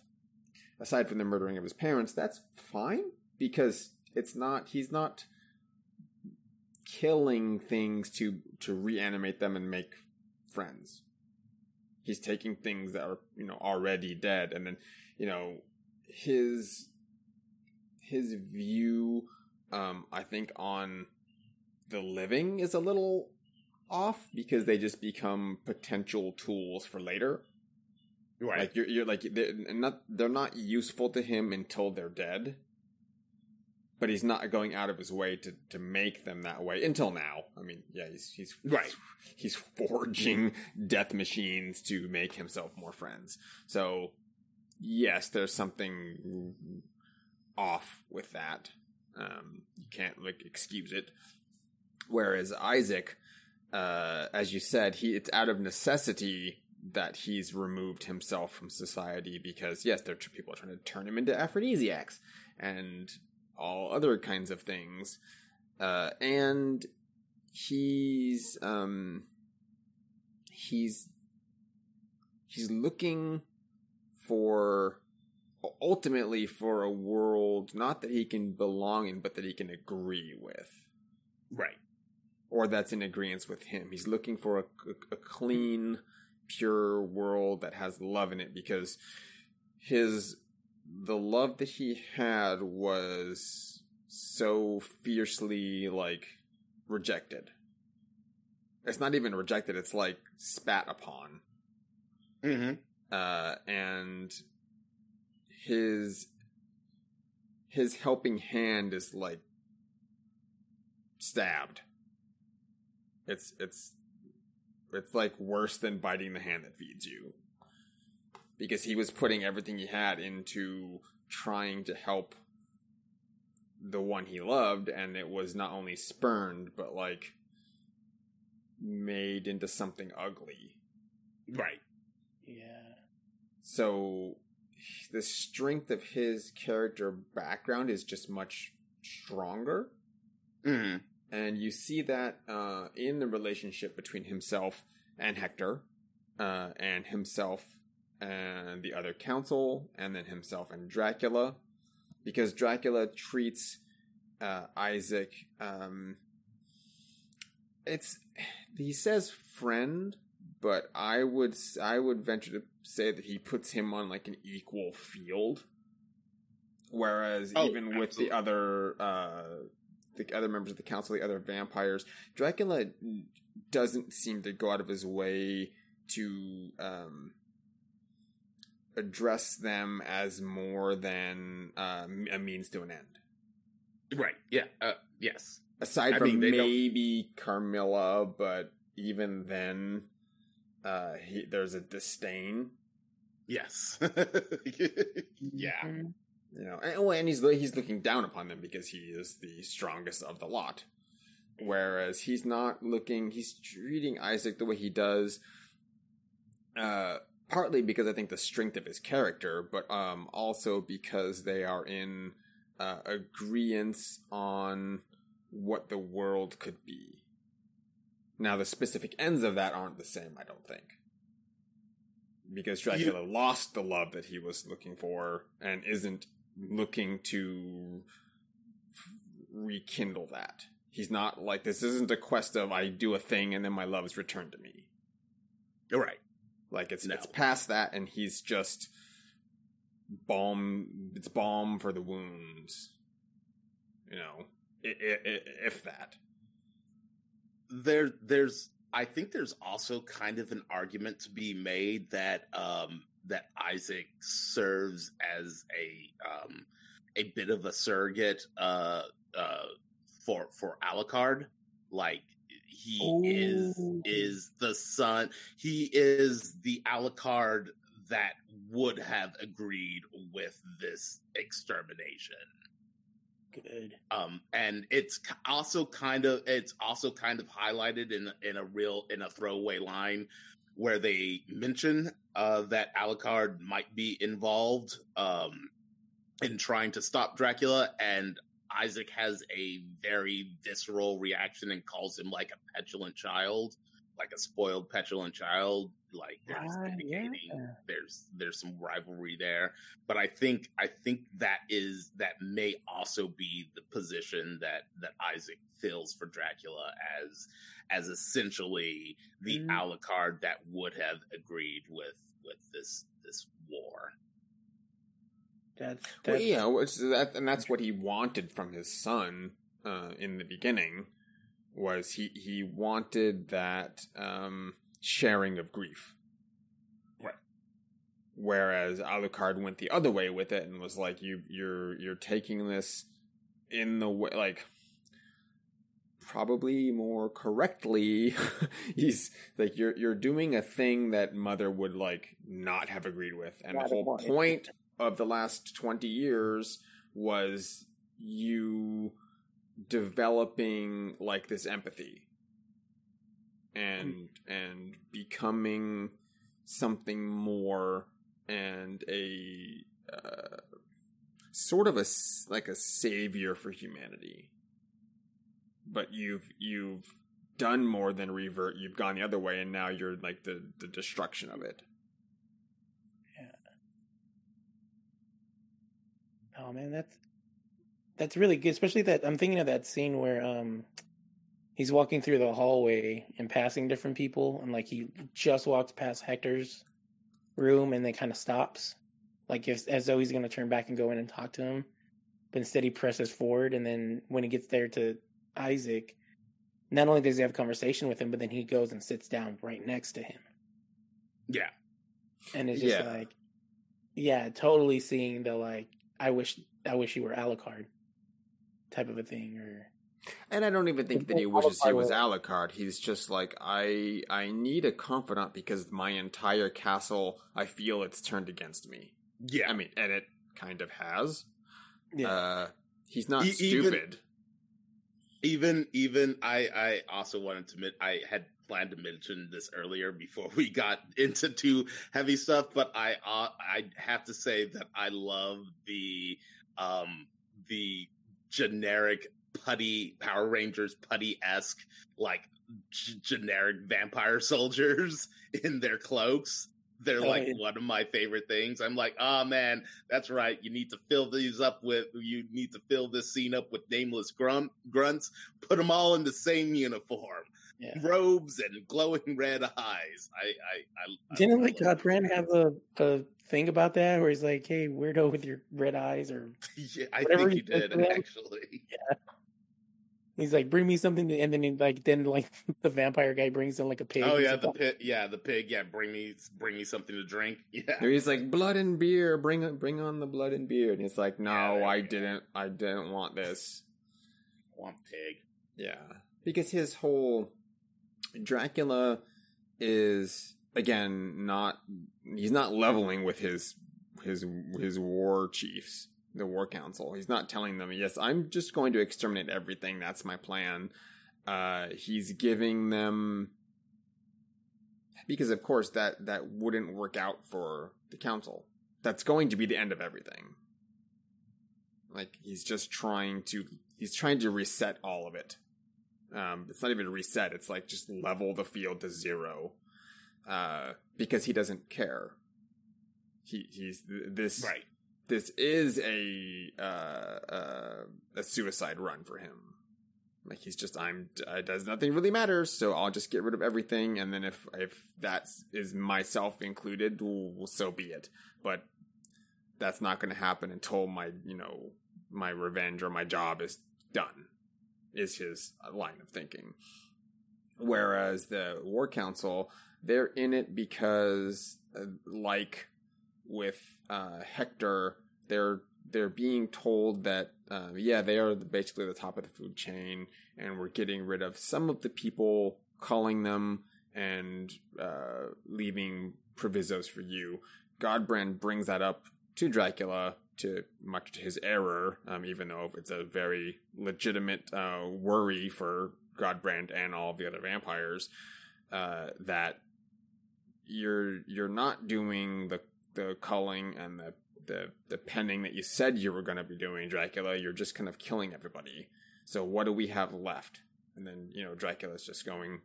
aside from the murdering of his parents, that's fine because it's not he's not killing things to to reanimate them and make friends. He's taking things that are, you know, already dead and then, you know, his his view um I think on the living is a little off because they just become potential tools for later. Right. Like you're, you're like they're not they're not useful to him until they're dead. But he's not going out of his way to, to make them that way until now. I mean, yeah, he's he's Right. He's forging death machines to make himself more friends. So, yes, there's something off with that. Um, you can't like excuse it. Whereas Isaac, uh, as you said, he it's out of necessity that he's removed himself from society because yes, there people are trying to turn him into aphrodisiacs and all other kinds of things, uh, and he's um he's he's looking for ultimately for a world not that he can belong in but that he can agree with right. or that's in agreement with him. He's looking for a, a, a clean, pure world that has love in it because his the love that he had was so fiercely like rejected. It's not even rejected, it's like spat upon. Mm-hmm. uh, and his his helping hand is like stabbed. It's it's it's like worse than biting the hand that feeds you. Because he was putting everything he had into trying to help the one he loved, and it was not only spurned, but like made into something ugly. Right. Yeah. So the strength of his character background is just much stronger. Mm-hmm. And you see that uh, in the relationship between himself and Hector, uh, and himself and the other council, and then himself and Dracula. Because Dracula treats uh, Isaac. Um, it's he says friend, but I would I would venture to say that he puts him on like an equal field. Whereas Oh, even with the other uh, the other members of the council, the other vampires, Dracula doesn't seem to go out of his way to um, address them as more than um, a means to an end. Right. Yeah. Uh, yes. Aside I from mean, they don't- maybe Carmilla, but even then, uh, he, there's a disdain. Yes. yeah. Mhm. You know, and, oh, and he's he's looking down upon them because he is the strongest of the lot. Whereas he's not looking, he's treating Isaac the way he does, uh, partly because I think the strength of his character, but um, also because they are in uh, agreement on what the world could be. Now, the specific ends of that aren't the same, I don't think. Because Dracula lost the love that he was looking for and isn't looking to rekindle that. He's not like this isn't a quest of I do a thing and then my love is returned to me. You're right. Like it's No. it's past that and he's just balm it's balm for the wounds. You know, if that. there there's I think there's also kind of an argument to be made that um that Isaac serves as a um a bit of a surrogate uh uh for for Alucard like he is is the son. He is the Alucard that would have agreed with this extermination. Good. um and it's also kind of it's also kind of highlighted in in a real in a throwaway line where they mention uh that Alucard might be involved um in trying to stop Dracula and Isaac has a very visceral reaction and calls him like a petulant child like a spoiled petulant child like there's Ah, yeah. there's there's some rivalry there but i think i think that is that may also be the position that that isaac fills for dracula as as essentially the Mm. alucard that would have agreed with with this this war That's, Well, yeah, that and that's what he wanted from his son uh, in the beginning was he he wanted that um, sharing of grief. Right. Whereas Alucard went the other way with it and was like, "You you're you're taking this in the way like." Probably more correctly, he's like you're you're doing a thing that mother would like not have agreed with, and Not the whole point of the last 20 years was you developing like this empathy and and becoming something more and a uh, sort of a like a savior for humanity. But you've you've done more than revert you've gone the other way and now you're like the the destruction of it Oh man, that's that's really good. Especially that I'm thinking of that scene where um he's walking through the hallway and passing different people, and like he just walks past Hector's room and then kind of stops, like if, as though he's going to turn back and go in and talk to him, but instead he presses forward, and then when he gets there to Isaac, not only does he have a conversation with him, but then he goes and sits down right next to him. yeah and it's just Yeah. like, yeah, totally seeing the like, I wish, I wish you were Alucard type of a thing, or And I don't even think that he Well, wishes he I was will- Alucard. He's just like I I need a confidant because my entire castle I feel it's turned against me. Yeah, I mean, and it kind of has. yeah, Uh he's not E- even- stupid. even even I I also wanted to admit I had planned to mention this earlier before we got into too heavy stuff, but I uh, I have to say that I love the um the generic putty Power Rangers putty esque like g- generic vampire soldiers in their cloaks. They're Oh, like yeah. one of my favorite things. I'm like, oh man, that's right. You need to fill these up with. You need to fill this scene up with nameless grunt, grunts. Put them all in the same uniform, yeah. robes and glowing red eyes. I, I, I I Didn't love like it. Godbrand have a, a thing about that where he's like, "Hey, weirdo with your red eyes," or yeah, I think he you did to them? actually. he's like, "Bring me something," and then he, like then like the vampire guy brings in like a pig. Oh He's yeah, like, the pig. Yeah, the pig. Yeah, bring me, bring me something to drink. Yeah, He's like blood and beer, bring bring on the blood and beer. And he's like, "No, there I didn't I didn't want this." want pig. Yeah, because his whole Dracula is again not he's not leveling with his his his war chiefs, the war council. He's not telling them, "Yes, I'm just going to exterminate everything. That's my plan." Uh he's giving them because of course that that wouldn't work out for the council. That's going to be the end of everything. Like he's just trying to he's trying to reset all of it. Um, it's not even reset. It's like just level the field to zero, uh, because he doesn't care. He he's this Right. This is a uh, uh, a suicide run for him. Like he's just I'm uh, does nothing really matters, so I'll just get rid of everything, and then if if that is myself included, well, so be it. But that's not going to happen until my you know my revenge or my job is done is his line of thinking. Whereas the war council they're in it because uh, like with uh, hector they're they're being told that uh, yeah they are basically the top of the food chain and we're getting rid of some of the people calling them and uh, leaving provisos for you. Godbrand brings that up to dracula to much to his error, um, even though it's a very legitimate uh, worry for Godbrand and all the other vampires, uh, that you're you're not doing the the culling and the the the penning that you said you were going to be doing, Dracula. You're just kind of killing everybody. So what do we have left? And then you know Dracula's just going.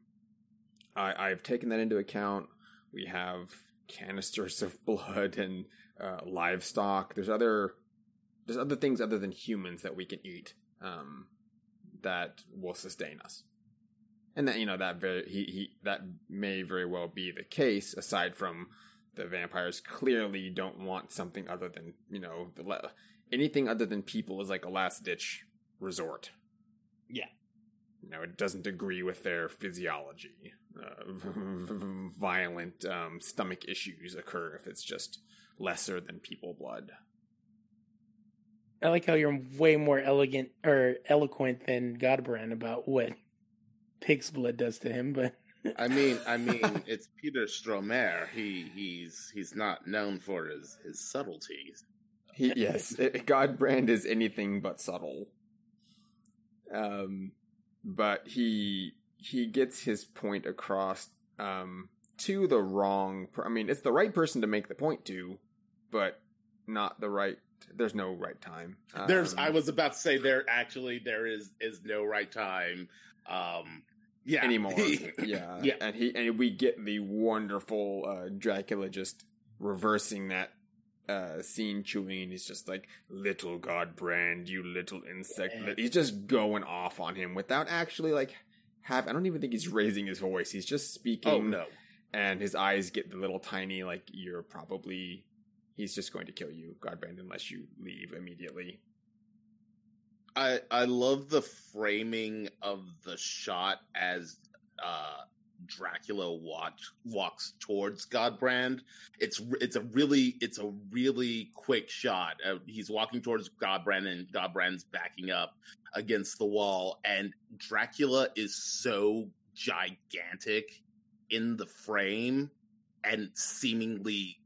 I I've taken that into account. We have canisters of blood and uh, livestock. There's other there's other things other than humans that we can eat um, that will sustain us. And that you know that very he, he that may very well be the case. Aside from the vampires clearly don't want something other than you know the le- anything other than people is like a last ditch resort. Yeah. You know, it doesn't agree with their physiology. Uh, violent um, stomach issues occur if it's just lesser than people blood. I like how you're way more elegant or eloquent than Godbrand about what pig's blood does to him, but I mean, I mean, it's Peter Stormare. He he's he's not known for his his subtleties. He, yes, it, Godbrand is anything but subtle. Um, but he he gets his point across um, to the wrong. Per- I mean, it's the right person to make the point to, but not the right. There's no right time. There's Um, I was about to say there actually there is is no right time. Um yeah. anymore. yeah, Yeah. and he and we get the wonderful uh, Dracula just reversing that uh, scene. Chewing, he's just like little Godbrand, you little insect. Yeah. He's just going off on him without actually like have. I don't even think he's raising his voice. He's just speaking. Oh no. and his eyes get the little tiny like you're probably. He's just going to kill you, Godbrand, unless you leave immediately. I I love the framing of the shot as uh Dracula watch walks towards Godbrand. It's it's a really it's a really quick shot. Uh, he's walking towards Godbrand, and Godbrand's backing up against the wall, and Dracula is so gigantic in the frame and seemingly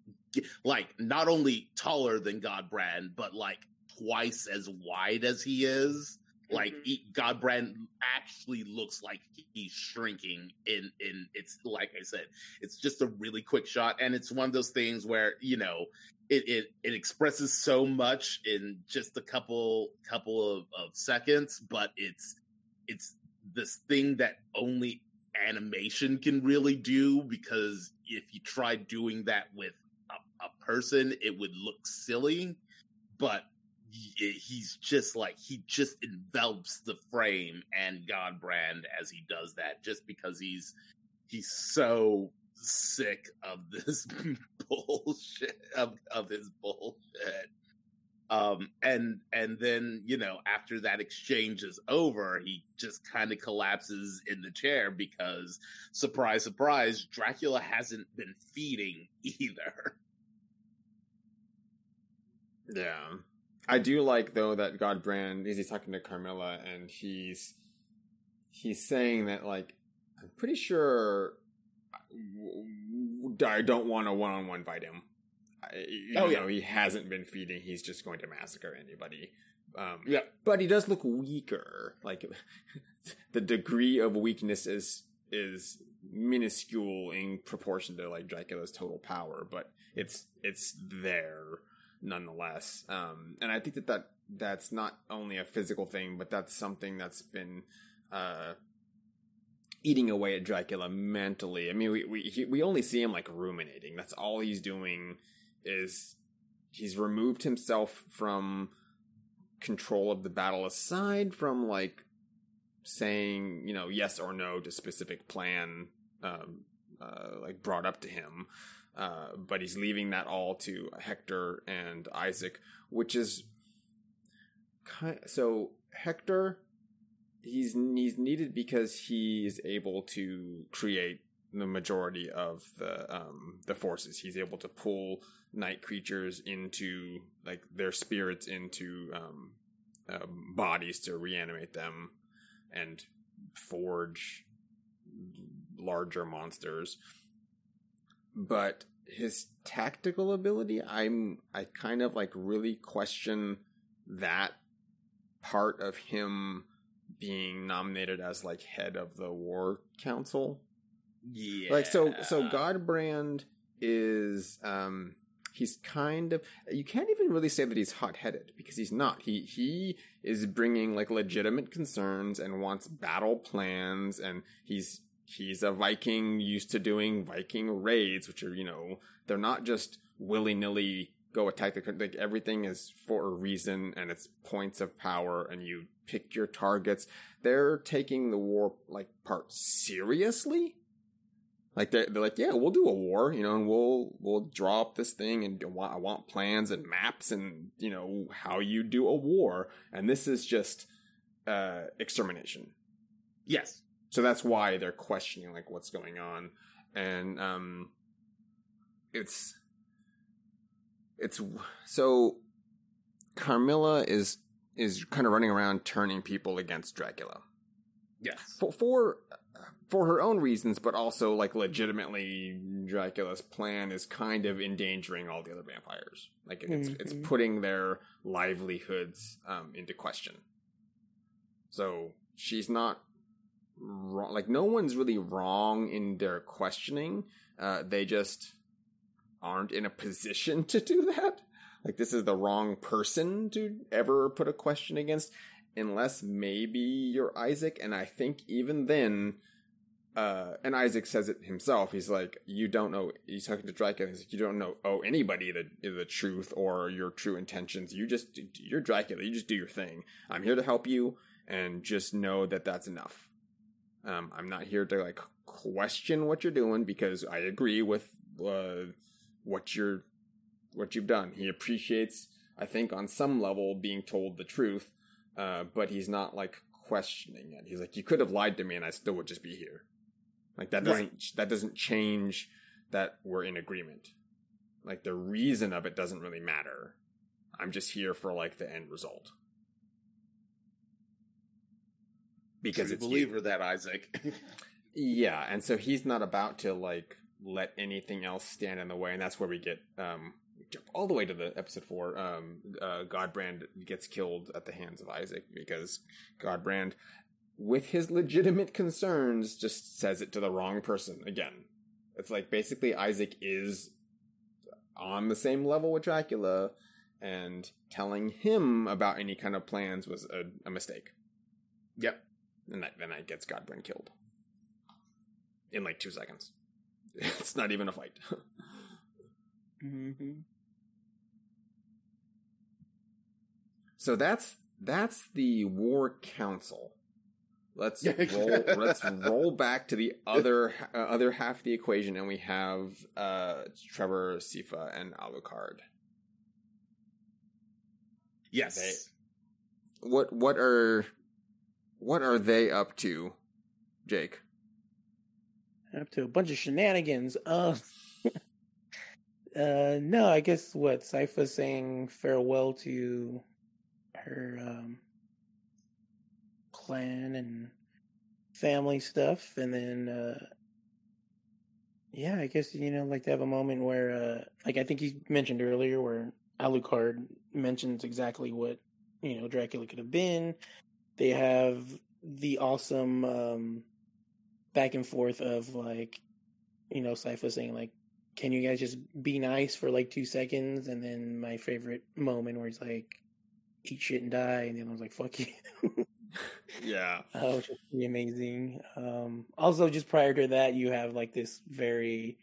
like not only taller than Godbrand, but like twice as wide as he is. Like mm-hmm. he, Godbrand actually looks like he's shrinking in in it's like I said, it's just a really quick shot, and it's one of those things where you know it it, it expresses so much in just a couple couple of, of seconds, but it's it's this thing that only animation can really do because if you try doing that with person, it would look silly. But he's just like he just envelops the frame and Godbrand as he does that, just because he's he's so sick of this bullshit of of his bullshit. Um, and and then you know after that exchange is over, he just kind of collapses in the chair because surprise, surprise, Dracula hasn't been feeding either. Yeah. I do like though that Godbrand is he's talking to Carmilla and he's he's saying that like I'm pretty sure I don't want to one on one fight him. You oh, yeah. know, he hasn't been feeding. He's just going to massacre anybody. Um, yeah, but he does look weaker. Like the degree of weakness is is minuscule in proportion to like Dracula's total power, but it's it's there nonetheless. Um, and I think that, that that's not only a physical thing, but that's something that's been uh, eating away at Dracula mentally. I mean, we we he, we only see him like ruminating. That's all he's doing is he's removed himself from control of the battle aside from like saying you know yes or no to specific plan um, uh, like brought up to him uh, but he's leaving that all to Hector and Isaac, which is kind. So Hector, he's he's needed because he's able to create the majority of the um, the forces. He's able to pull night creatures into like their spirits into um, uh, bodies to reanimate them and forge larger monsters but his tactical ability, I'm I kind of like really question that part of him being nominated as like head of the war council. Yeah. Like so so Godbrand is um he's kind of you can't even really say that he's hot-headed because he's not. He he is bringing like legitimate concerns and wants battle plans and he's he's a Viking used to doing Viking raids, which are, you know, they're not just willy nilly go attack the country. Like everything is for a reason and it's points of power and you pick your targets. They're taking the war like part seriously. Like they're, they're like, yeah, we'll do a war, you know, and we'll, we'll draw up this thing and I want plans and maps and, you know, how you do a war. And this is just, uh, extermination. Yes. So that's why they're questioning like what's going on, and um, it's it's so Carmilla is is kind of running around turning people against Dracula. Yes, for, for for her own reasons, but also like legitimately, Dracula's plan is kind of endangering all the other vampires. Like it's mm-hmm. it's putting their livelihoods um, into question. So she's not wrong. Like no one's really wrong in their questioning. Uh, they just aren't in a position to do that. Like this is the wrong person to ever put a question against, unless maybe you're Isaac. And I think even then, uh, and Isaac says it himself. He's like, you don't know. He's talking to Dracula. He's like, you don't know owe anybody the the truth or your true intentions. You just you're Dracula. You just do your thing. I'm here to help you, and just know that that's enough. Um, I'm not here to like question what you're doing because I agree with uh, what you're what you've done. He appreciates, I think, on some level, being told the truth, uh, but he's not like questioning it. He's like, you could have lied to me, and I still would just be here. Like that doesn't that doesn't change that we're in agreement. Like the reason of it doesn't really matter. I'm just here for like the end result. Because it's believer you. that Isaac. yeah, and so he's not about to like let anything else stand in the way, and that's where we get um jump all the way to the episode four. Um, uh, Godbrand gets killed at the hands of Isaac because Godbrand, with his legitimate concerns, just says it to the wrong person again. It's like basically Isaac is on the same level with Dracula, and telling him about any kind of plans was a, a mistake. Yep. And that then that gets Godbrand killed in like two seconds. It's not even a fight. mm-hmm. So that's that's the War Council. Let's roll. let's roll back to the other uh, other half of the equation, and we have uh, Trevor, Sypha, and Alucard. Yes. They, what what are what are they up to, Jake? Up to a bunch of shenanigans. Uh, uh no, I guess what Sypha saying farewell to her um clan and family stuff and then uh yeah i guess you know like to have a moment where uh like i think you mentioned earlier where alucard mentions exactly what you know dracula could have been they have the awesome um back and forth of like you know Sypha saying like can you guys just be nice for like two seconds and then my favorite moment where he's like eat shit and die, and the other one's like, "Fuck you." yeah, oh, just amazing. Um, also, just prior to that, you have like this very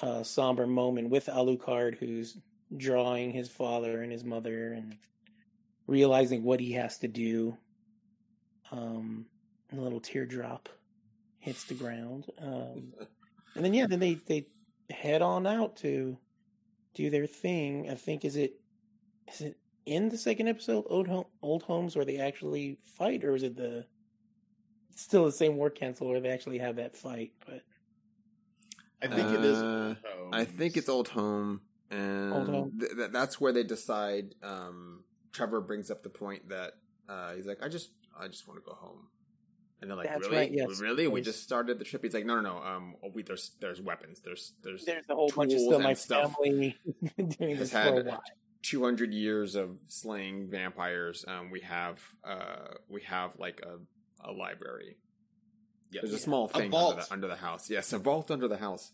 uh, somber moment with Alucard, who's drawing his father and his mother, and realizing what he has to do. Um, a little teardrop hits the ground, um, and then yeah, then they they head on out to do their thing. I think is it is it in the second episode, Old, Home, Old Homes, where they actually fight, or is it the still the same war council where they actually have that fight? But I think uh, it is. Uh, I think it's Old Home, and Old Home. Th- th- that's where they decide. Um, Trevor brings up the point that uh, he's like, "I just, I just want to go home." And they're like, That's really, right, yes. really? We just started the trip. He's like, no, no, no. Um, we, there's there's weapons. There's there's there's a whole bunch of stuff. My family doing this had, for a while. 200 years of slaying vampires um, we have uh, we have like a, a library yep. there's a small thing a under, the, under, the, house yes a vault under the house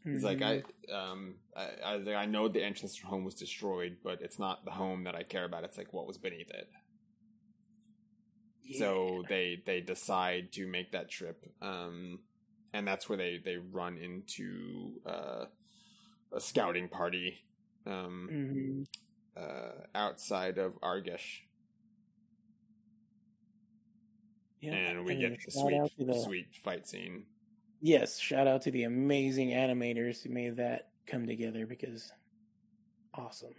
mm-hmm. it's like i mm-hmm. um I, I, I know the entrance to home was destroyed but it's not the home that i care about it's like what was beneath it yeah. so they they decide to make that trip um and that's where they they run into uh a scouting party um, mm-hmm. uh, outside of Argesh. Yeah, and we and get the sweet, the, sweet fight scene. Yes, shout out to the amazing animators who made that come together because awesome.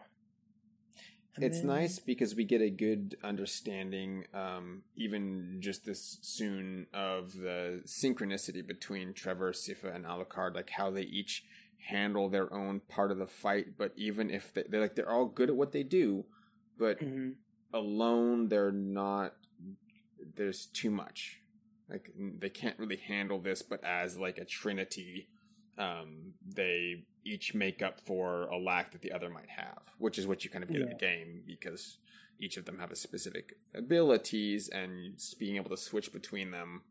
It's nice because we get a good understanding, um, even just this soon, of the synchronicity between Trevor, Sypha, and Alucard, like how they each handle their own part of the fight. But even if they, they're like they're all good at what they do, but mm-hmm. alone they're not. There's too much. Like they can't really handle this, but as like a trinity, um, they each make up for a lack that the other might have, which is what you kind of get yeah. in the game because each of them have a specific abilities and being able to switch between them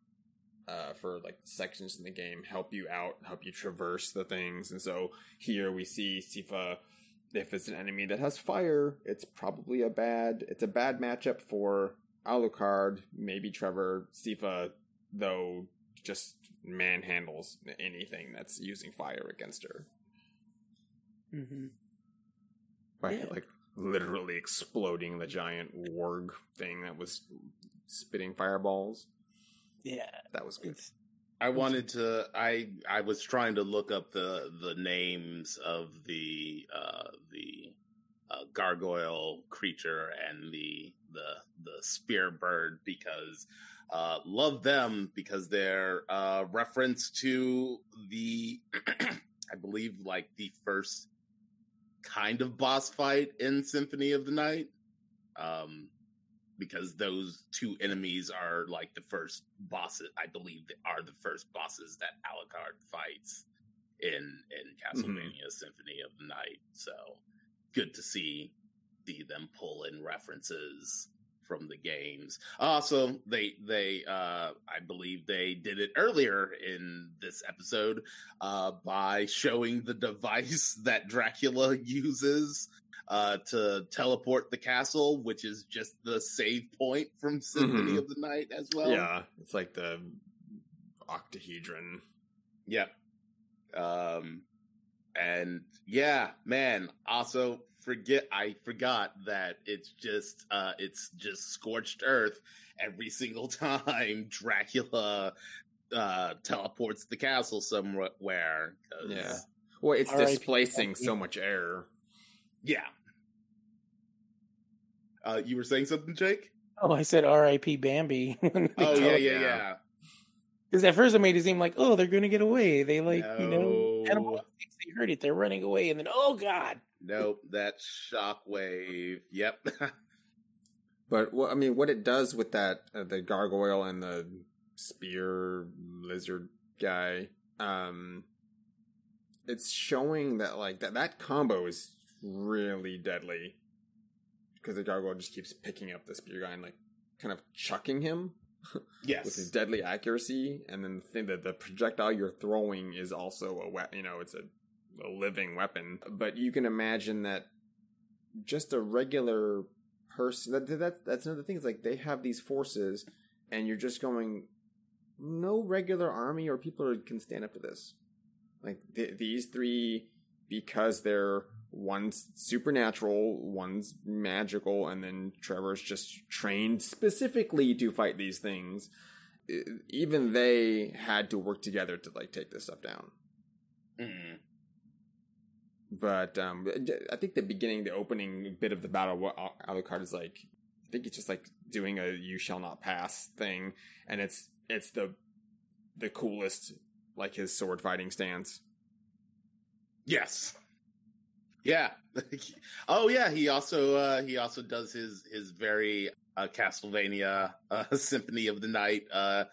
uh, for like sections in the game help you out, help you traverse the things. And so here we see Sypha. If it's an enemy that has fire, it's probably a bad. It's a bad matchup for Alucard. Maybe Trevor Sypha, though, just manhandles anything that's using fire against her. Mm-hmm. By yeah. like literally exploding the giant warg thing that was spitting fireballs. Yeah, that was good. I wanted to. I I was trying to look up the the names of the uh, the uh, gargoyle creature and the the the spear bird because Uh, love them because they're uh, reference to the, I believe, like the first kind of boss fight in Symphony of the Night. Um, because those two enemies are like the first bosses. I believe they are the first bosses that Alucard fights in in Castlevania mm-hmm. Symphony of the Night. So good to see see them pull in references from the games. Also, they they uh, I believe they did it earlier in this episode uh, by showing the device that Dracula uses uh, to teleport the castle, which is just the save point from Symphony mm-hmm. of the Night as well. Yeah, it's like the octahedron. Yep. Um, and yeah, man. Also, forget I forgot that it's just uh, it's just scorched earth every single time Dracula uh, teleports the castle somewhere. Yeah. Well, it's displacing so much air. Yeah. Uh, you were saying something, Jake? Oh, I said R.I.P. Bambi. oh yeah, yeah, yeah. Because at first it made it seem like, oh, they're going to get away. They like, no. you know, animal they heard it, they're running away, and then oh god. Nope, that shockwave. Yep. but what I mean, what it does with that uh, the gargoyle and the spear lizard guy, um, it's showing that like that that combo is really deadly because the gargoyle just keeps picking up the spear guy and like kind of chucking him. Yes, with his deadly accuracy, and then the thing that the projectile you're throwing is also a weapon. You know, it's a, a living weapon. But you can imagine that just a regular person. That, that that's another thing. Is like they have these forces, and you're just going. No regular army or people can stand up to this. Like th- these three, because they're one's supernatural, one's magical, and then Trevor's just trained specifically to fight these things. Even they had to work together to like take this stuff down. Mm-hmm. But um, I think the beginning, the opening bit of the battle, what Alucard is like, I think it's just like doing a "you shall not pass" thing, and it's it's the the coolest, like his sword fighting stance. Yes. Yeah. oh yeah. He also uh, he also does his his very uh, Castlevania uh, Symphony of the Night uh,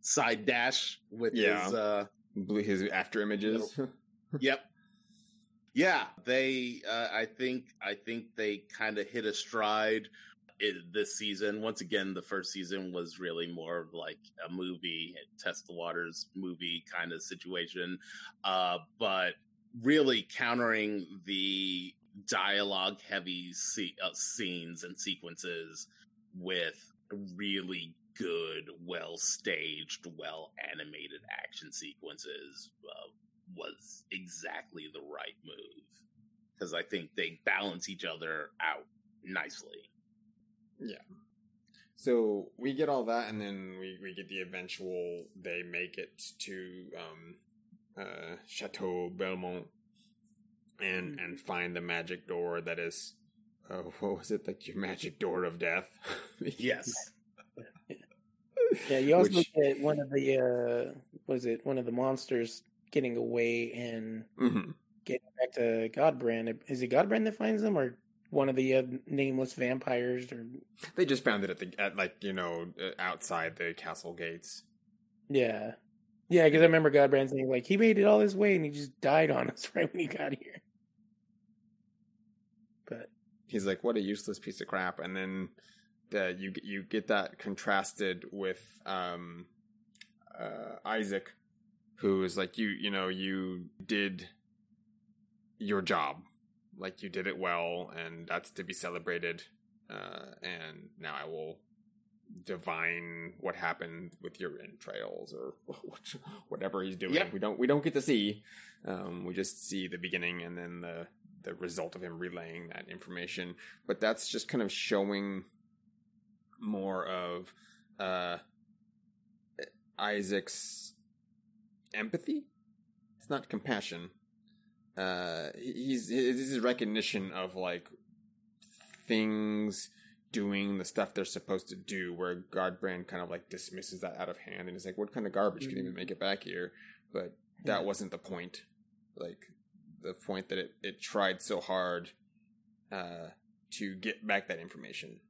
side dash with yeah. his uh, his after images. yep. Yeah, they. Uh, I think. I think they kind of hit a stride this season. Once again, the first season was really more of like a movie, test the waters movie kind of situation. Uh, but really countering the dialogue heavy se- uh, scenes and sequences with really good, well staged, well animated action sequences uh, was exactly the right move. Because I think they balance each other out nicely. Yeah. So we get all that, and then we, we get the eventual. They make it to um, uh, Chateau Belmont and mm-hmm. and find the magic door that is uh, what was it like your magic door of death yes yeah you also Which, at one of the uh was it one of the monsters getting away and mm-hmm. getting back to godbrand is it godbrand that finds them or one of the uh, nameless vampires or they just found it at the at like you know uh, outside the castle gates yeah yeah, because I remember Godbrand saying like he made it all his way and he just died on us right when he got here. But he's like, "What a useless piece of crap!" And then the, you you get that contrasted with um, uh, Isaac, who is like, "You you know you did your job, like you did it well, and that's to be celebrated." Uh, and now I will divine what happened with your entrails or whatever he's doing. We don't we don't get to see. Um, we just see the beginning and then the the result of him relaying that information. But that's just kind of showing more of uh, Isaac's empathy. It's not compassion. Uh, he's his recognition of like things doing the stuff they're supposed to do, where Godbrand kind of like dismisses that out of hand and is like, "What kind of garbage can even make it back here?" But that wasn't the point. Like the point that it it tried so hard uh, to get back that information,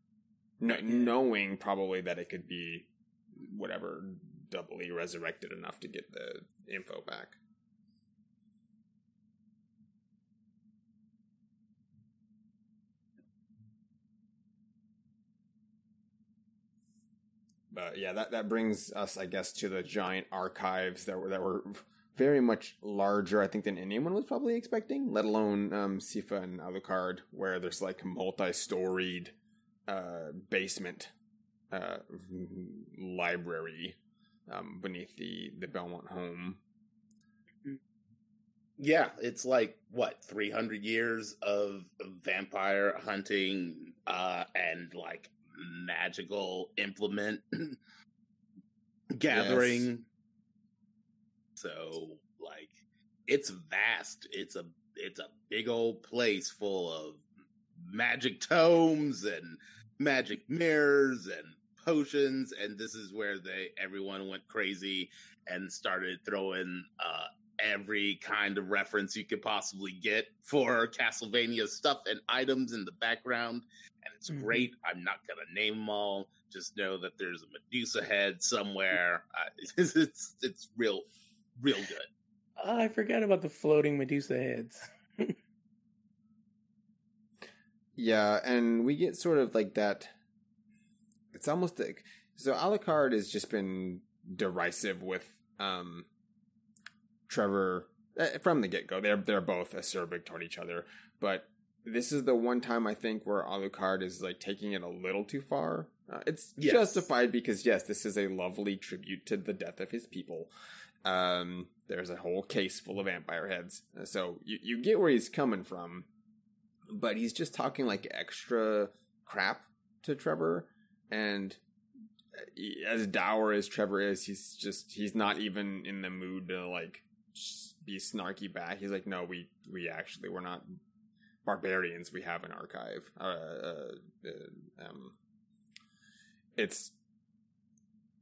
no, knowing probably that it could be whatever doubly resurrected enough to get the info back. But yeah, that, that brings us, I guess, to the giant archives that were that were very much larger, I think, than anyone was probably expecting. Let alone um, Sypha and Alucard, where there's like multi-storied uh, basement uh, library um, beneath the the Belmont home. Yeah, it's like what three hundred years of vampire hunting uh, and like magical implement gathering. So like it's vast. It's a it's a big old place full of magic tomes and magic mirrors and potions and this is where they everyone went crazy and started throwing uh every kind of reference you could possibly get for Castlevania stuff and items in the background and it's Mhm. great. I'm not going to name them all. Just know that there's a Medusa head somewhere. Uh, it's, it's it's real real good. Oh, I forgot about the floating Medusa heads. Yeah, and we get sort of like that. It's almost like so. Alucard has just been derisive with um Trevor eh, from the get go. They're they're both acerbic toward each other, but this is the one time I think where Alucard is like taking it a little too far. Uh, it's Yes. justified because yes, this is a lovely tribute to the death of his people. Um, there's a whole case full of vampire heads, so you you get where he's coming from but he's just talking like extra crap to Trevor, and as dour as Trevor is, he's just he's not even in the mood to like be snarky back. He's like, no, we we actually we're not barbarians. We have an archive. Uh, uh, uh, um, it's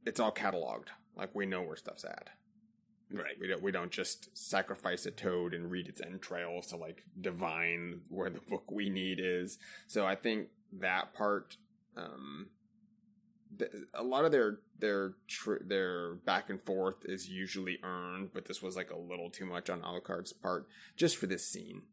it's all cataloged. Like we know where stuff's at. Right. We don't we don't just sacrifice a toad and read its entrails to like divine where the book we need is. So I think that part, um, a lot of their their their back and forth is usually earned, but this was like a little too much on Alucard's part just for this scene.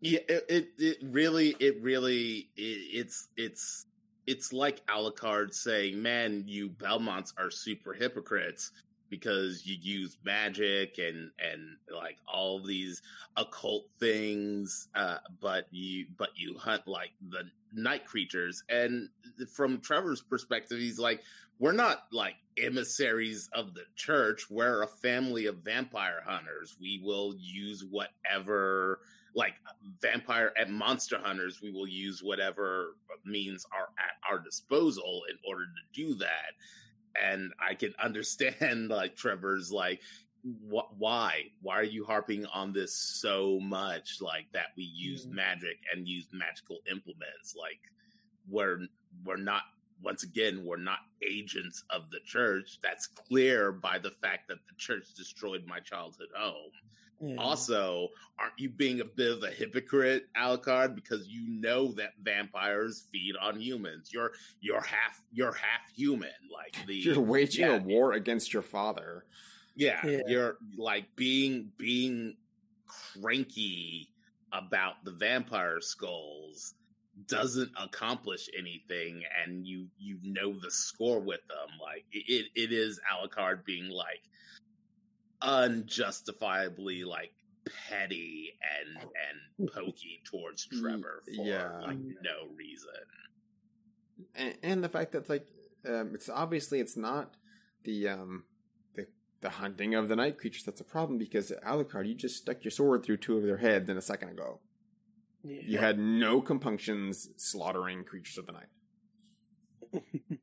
Yeah, it, it it really it really it, it's it's it's like Alucard saying, "Man, you Belmonts are super hypocrites because you use magic and and like all these occult things, uh, but you but you hunt like the night creatures." And from Trevor's perspective, he's like, "We're not like emissaries of the church. We're a family of vampire hunters. We will use whatever." like vampire and monster hunters, we will use whatever means are at our disposal in order to do that. And I can understand like Trevor's like, wh- why? Why are you harping on this so much? Like that we use Mhm. magic and use magical implements. Like we're we're not once again we're not agents of the church. That's clear by the fact that the church destroyed my childhood home. Yeah. Also, aren't you being a bit of a hypocrite, Alucard? Because you know that vampires feed on humans. You're you're half you're half human. Like the You're waging yeah. a war against your father. Yeah, Yeah. you're like being being cranky about the vampire skulls doesn't accomplish anything and you you know the score with them like it it is Alucard being like unjustifiably like petty and and pokey towards Trevor for yeah. like no reason. and, and the fact that like um, it's obviously it's not the um the hunting of the night creatures that's a problem because Alucard, you just stuck your sword through two of their heads in a second ago. Yeah. You had no compunctions slaughtering creatures of the night.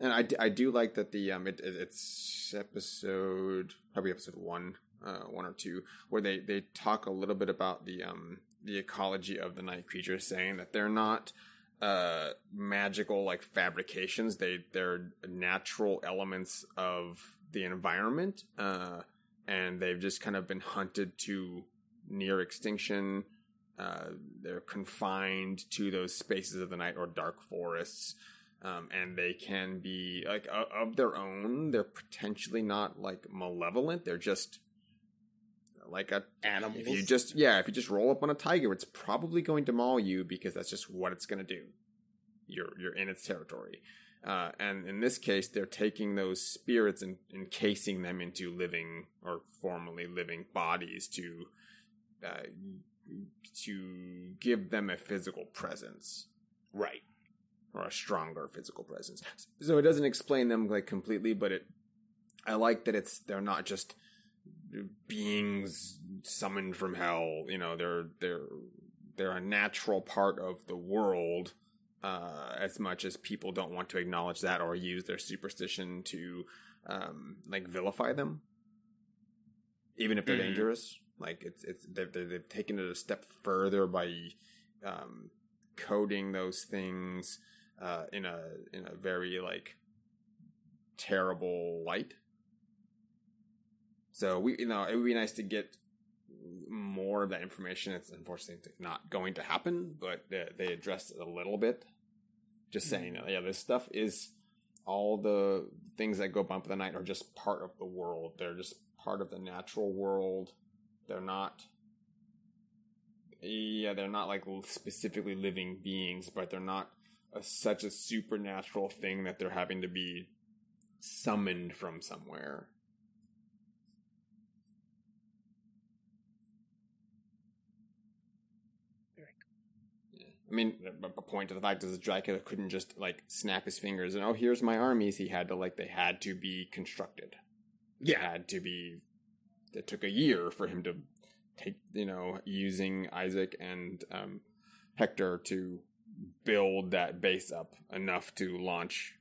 And I, I do like that the um it, it- it's episode probably episode one uh one or two where they they talk a little bit about the um the ecology of the night creatures saying that they're not uh magical like fabrications. They they're natural elements of the environment uh and they've just kind of been hunted to near extinction. Uh they're confined to those spaces of the night or dark forests um and they can be like uh, of their own. They're potentially not like malevolent. They're just like a animal. if you just yeah, if you just roll up on a tiger, it's probably going to maul you because that's just what it's going to do. You're you're in its territory, uh, and in this case, they're taking those spirits and encasing them into living or formerly living bodies to uh, to give them a physical presence right. or a stronger physical presence. So it doesn't explain them like completely, but it I like that it's they're not just beings summoned from hell. You know, they're they're they're a natural part of the world. Uh, as much as people don't want to acknowledge that or use their superstition to um, like vilify them, even if they're Mhm. dangerous. Like it's it's they've, they've they've taken it a step further by um, coding those things uh, in a in a very like terrible light. So we, you know, it would be nice to get more of that information. It's unfortunately not going to happen, but they, they addressed it a little bit. Just hmm. saying, that yeah, this stuff is all the things that go bump in the night are just part of the world. They're just part of the natural world. They're not. Yeah, they're not like specifically living beings, but they're not a, such a supernatural thing that they're having to be summoned from somewhere. Yeah. I mean, a point to the fact is that Dracula couldn't just like snap his fingers and oh, here's my armies. He had to like they had to be constructed. Yeah. had to be. It took a year for him to take, you know, using Isaac and um, Hector to build that base up enough to launch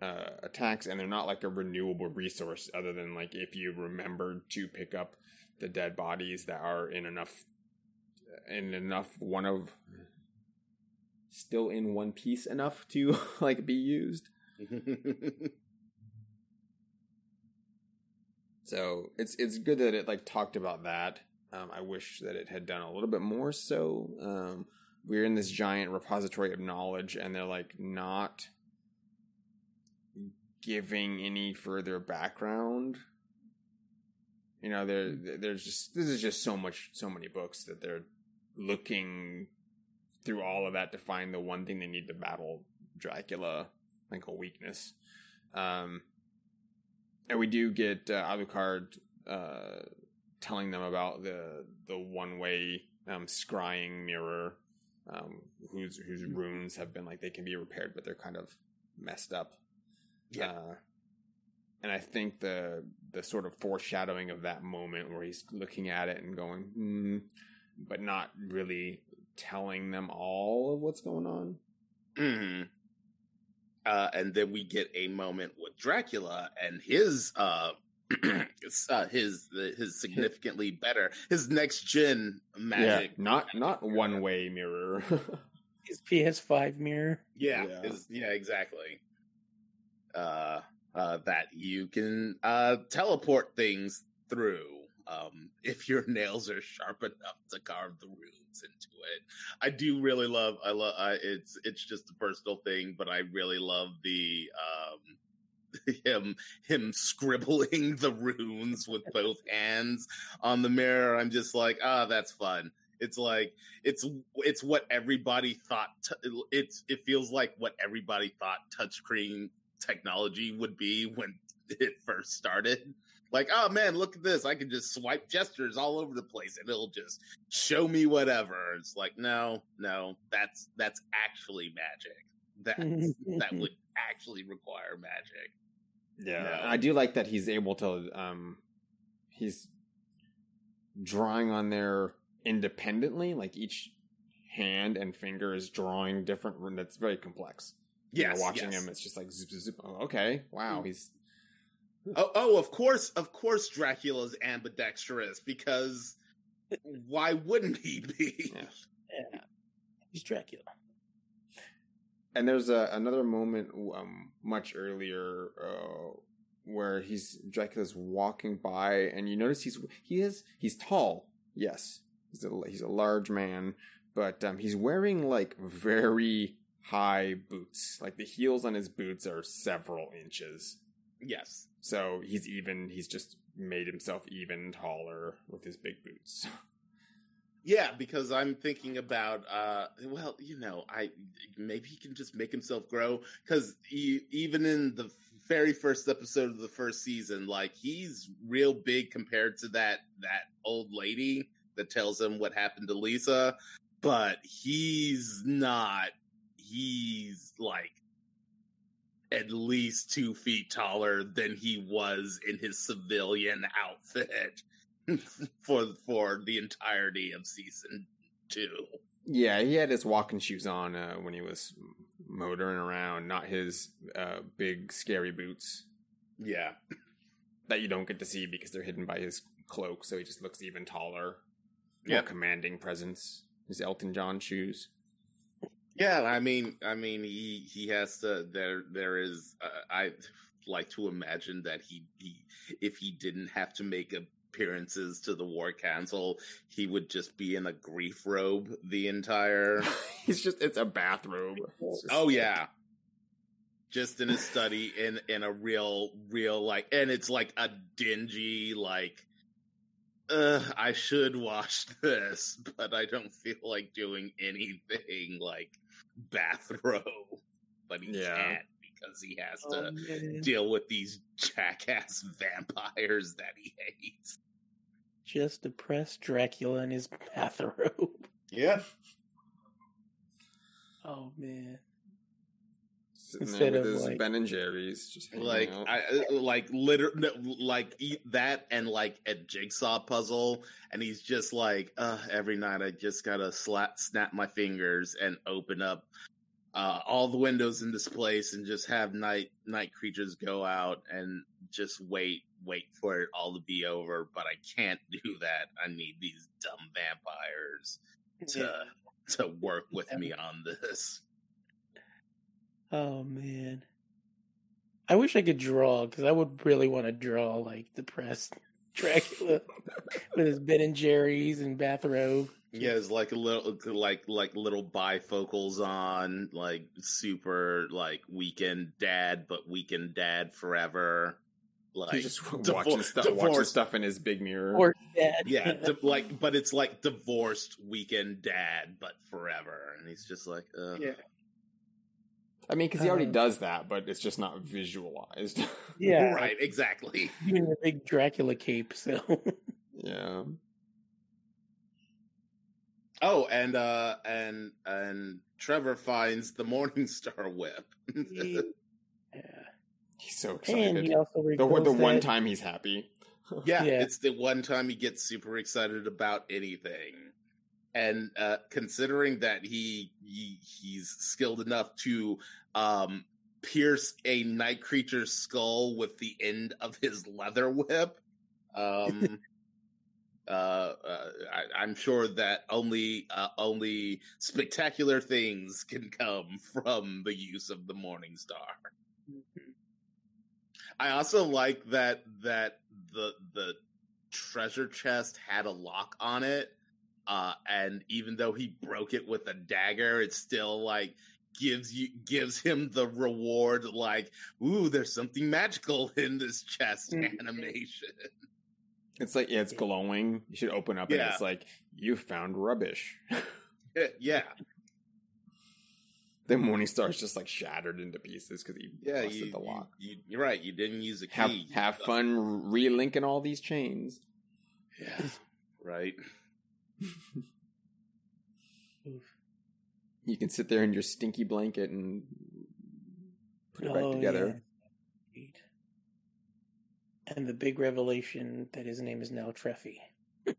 uh, attacks, and they're not like a renewable resource other than like if you remembered to pick up the dead bodies that are in enough in enough one of still in one piece enough to like be used. So it's it's good that it like talked about that. Um, I wish that it had done a little bit more. So um, we're in this giant repository of knowledge, and they're like not giving any further background. You know, there there's just this is just so much, so many books that they're looking through all of that to find the one thing they need to battle Dracula, like a weakness. Um, and we do get uh, Alucard uh, telling them about the the one way um, scrying mirror, um, whose whose runes have been like they can be repaired, but they're kind of messed up. Yeah. Uh, and I think the the sort of foreshadowing of that moment where he's looking at it and going, hmm, but not really telling them all of what's going on. Mhm. Uh, and then we get a moment with Dracula and his uh, his, uh his his significantly better his next gen magic. Yeah, not not one way mirror. His PS5 mirror. Yeah, Yeah. his- yeah, exactly. Uh, uh, that you can uh teleport things through. Um, if your nails are sharp enough to carve the runes into it, I do really love. I love. I, it's it's just a personal thing, but I really love the um him him scribbling the runes with both hands on the mirror. I'm just like, ah, that's fun. It's like it's it's what everybody thought. T- it's it feels like what everybody thought touchscreen technology would be when it first started. Like, oh man, look at this! I can just swipe gestures all over the place, and it'll just show me whatever. It's like, no, no, that's that's actually magic. That's that would actually require magic. Yeah, No. I do like that he's able to. Um, he's drawing on there independently. Like each hand and finger is drawing different. That's very complex. Yeah, watching yes. him, it's just like zoop, zoop, zoop. Oh, okay, wow, he's Oh, oh, of course, of course, Dracula's ambidextrous because why wouldn't he be? Yeah. Yeah. He's Dracula. and there's a, another moment um, much earlier uh, where he's Dracula's walking by, and you notice he's he is he's tall. Yes, he's a he's a large man, but um, he's wearing like very high boots. Like the heels on his boots are several inches. Yes. So he's even. He's just made himself even taller with his big boots. Yeah, because I'm thinking about, uh, well, you know, I maybe he can just make himself grow. Because even in the very first episode of the first season, like he's real big compared to that that old lady that tells him what happened to Lisa, but he's not. He's like at least two feet taller than he was in his civilian outfit for for the entirety of season two. Yeah, he had his walking shoes on uh, when he was motoring around, not his uh, big scary boots. Yeah, that you don't get to see because they're hidden by his cloak, so he just looks even taller. Yeah, commanding presence. His Elton John shoes. Yeah, I mean, I mean, he he has to. There, there is. Uh, I like to imagine that he, he, if he didn't have to make appearances to the War Council, he would just be in a grief robe the entire. He's just. It's a bathrobe. Just... Oh yeah. Just in a study, in in a real, real like, and it's like a dingy, like uh, I should watch this, but I don't feel like doing anything like bathrobe. But he yeah. can't because he has oh, to man. deal with these jackass vampires that he hates. Just depressed Dracula in his bathrobe. Yeah. Oh man. Instead of like, Ben and Jerry's, just like I uh, like literally like eat that and like a jigsaw puzzle, and he's just like, uh, every night I just gotta slap snap my fingers and open up uh, all the windows in this place and just have night night creatures go out and just wait wait for it all to be over. But I can't do that. I need these dumb vampires to to work with me on this. Oh man. I wish I could draw because I would really want to draw like depressed Dracula with his Ben and Jerry's and bathrobe. Yeah, it's like a little like like little bifocals on, like super like weekend dad, but weekend dad forever. Like He's just watching stuff, watching stuff in his big mirror. Or dad, yeah, di- like, but it's like divorced weekend dad, but forever, and he's just like, Ugh. yeah. I mean, because he already uh, does that, but it's just not visualized. Yeah, right. Exactly. Even the big Dracula cape. So. yeah. Oh, and uh, and and Trevor finds the Morning Star whip. yeah. He's so excited. And he also the, the one that... time he's happy. yeah, yeah, it's the one time he gets super excited about anything and uh, considering that he, he, he's skilled enough to um, pierce a night creature's skull with the end of his leather whip, um, uh, uh, I, am sure that only uh, only spectacular things can come from the use of the Morning Star. Mm-hmm. I also like that that the the treasure chest had a lock on it uh, and even though he broke it with a dagger, it's still like gives you gives him the reward like ooh there's something magical in this chest mm-hmm. animation. It's like yeah it's glowing. You should open up yeah. and it's like you found rubbish. Yeah the morning star is just like shattered into pieces because he yeah you, the lock. you, you, are right you didn't use a key have, have fun relinking all these chains. Yeah right you can sit there in your stinky blanket and put it oh, back together. Yeah. And the big revelation that his name is now Treffy.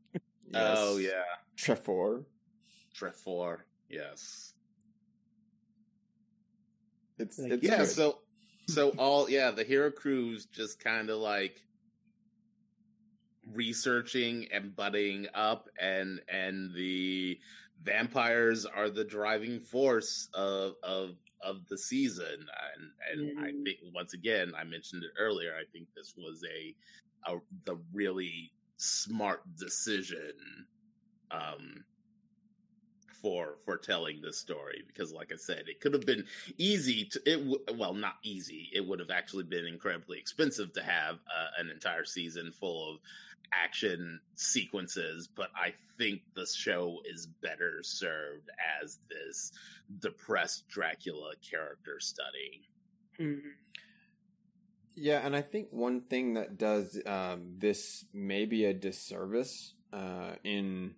Oh, yes. Oh yeah, Trefor. Trefor. Yes. It's, like, it's yeah. Good. So so all yeah the hero crews just kind of like researching and budding up and and the vampires are the driving force of of of the season. And and mm. I think once again I mentioned it earlier I think this was a, a the really smart decision um for for telling this story. Because like i said it could have been easy to it w- well not easy. It would have actually been incredibly expensive to have uh, an entire season full of action sequences but i think the show is better served as this depressed dracula character study mm-hmm. yeah and i think one thing that does um, this maybe a disservice uh, in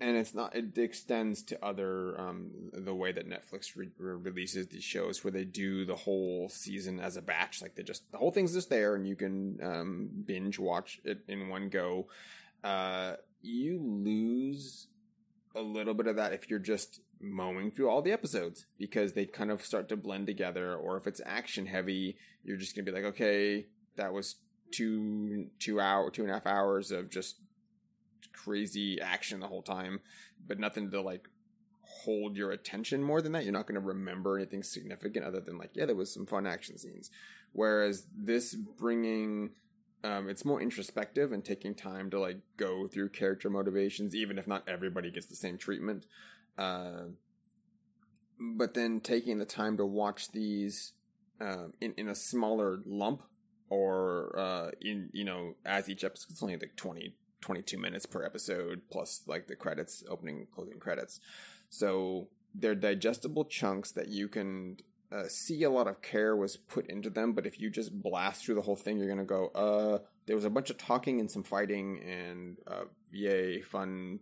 and it's not it extends to other um, the way that netflix re- releases these shows where they do the whole season as a batch. Like they just the whole thing's just there and you can um, binge watch it in one go. Uh, you lose a little bit of that if you're just mowing through all the episodes because they kind of start to blend together. Or if it's action heavy you're just gonna be like okay that was two two hour two and a half hours of just crazy action the whole time, but nothing to like hold your attention more than that. You're not going to remember anything significant other than like, yeah, there was some fun action scenes. Whereas this bringing, um, it's more introspective and taking time to like go through character motivations, even if not everybody gets the same treatment. Uh, but then taking the time to watch these um, in in a smaller lump or uh, in you know as each episode it's only like 20 22 minutes per episode plus like the credits opening closing credits. So they're digestible chunks that you can uh, see a lot of care was put into them but if you just blast through the whole thing you're gonna go uh there was a bunch of talking and some fighting and uh yay fun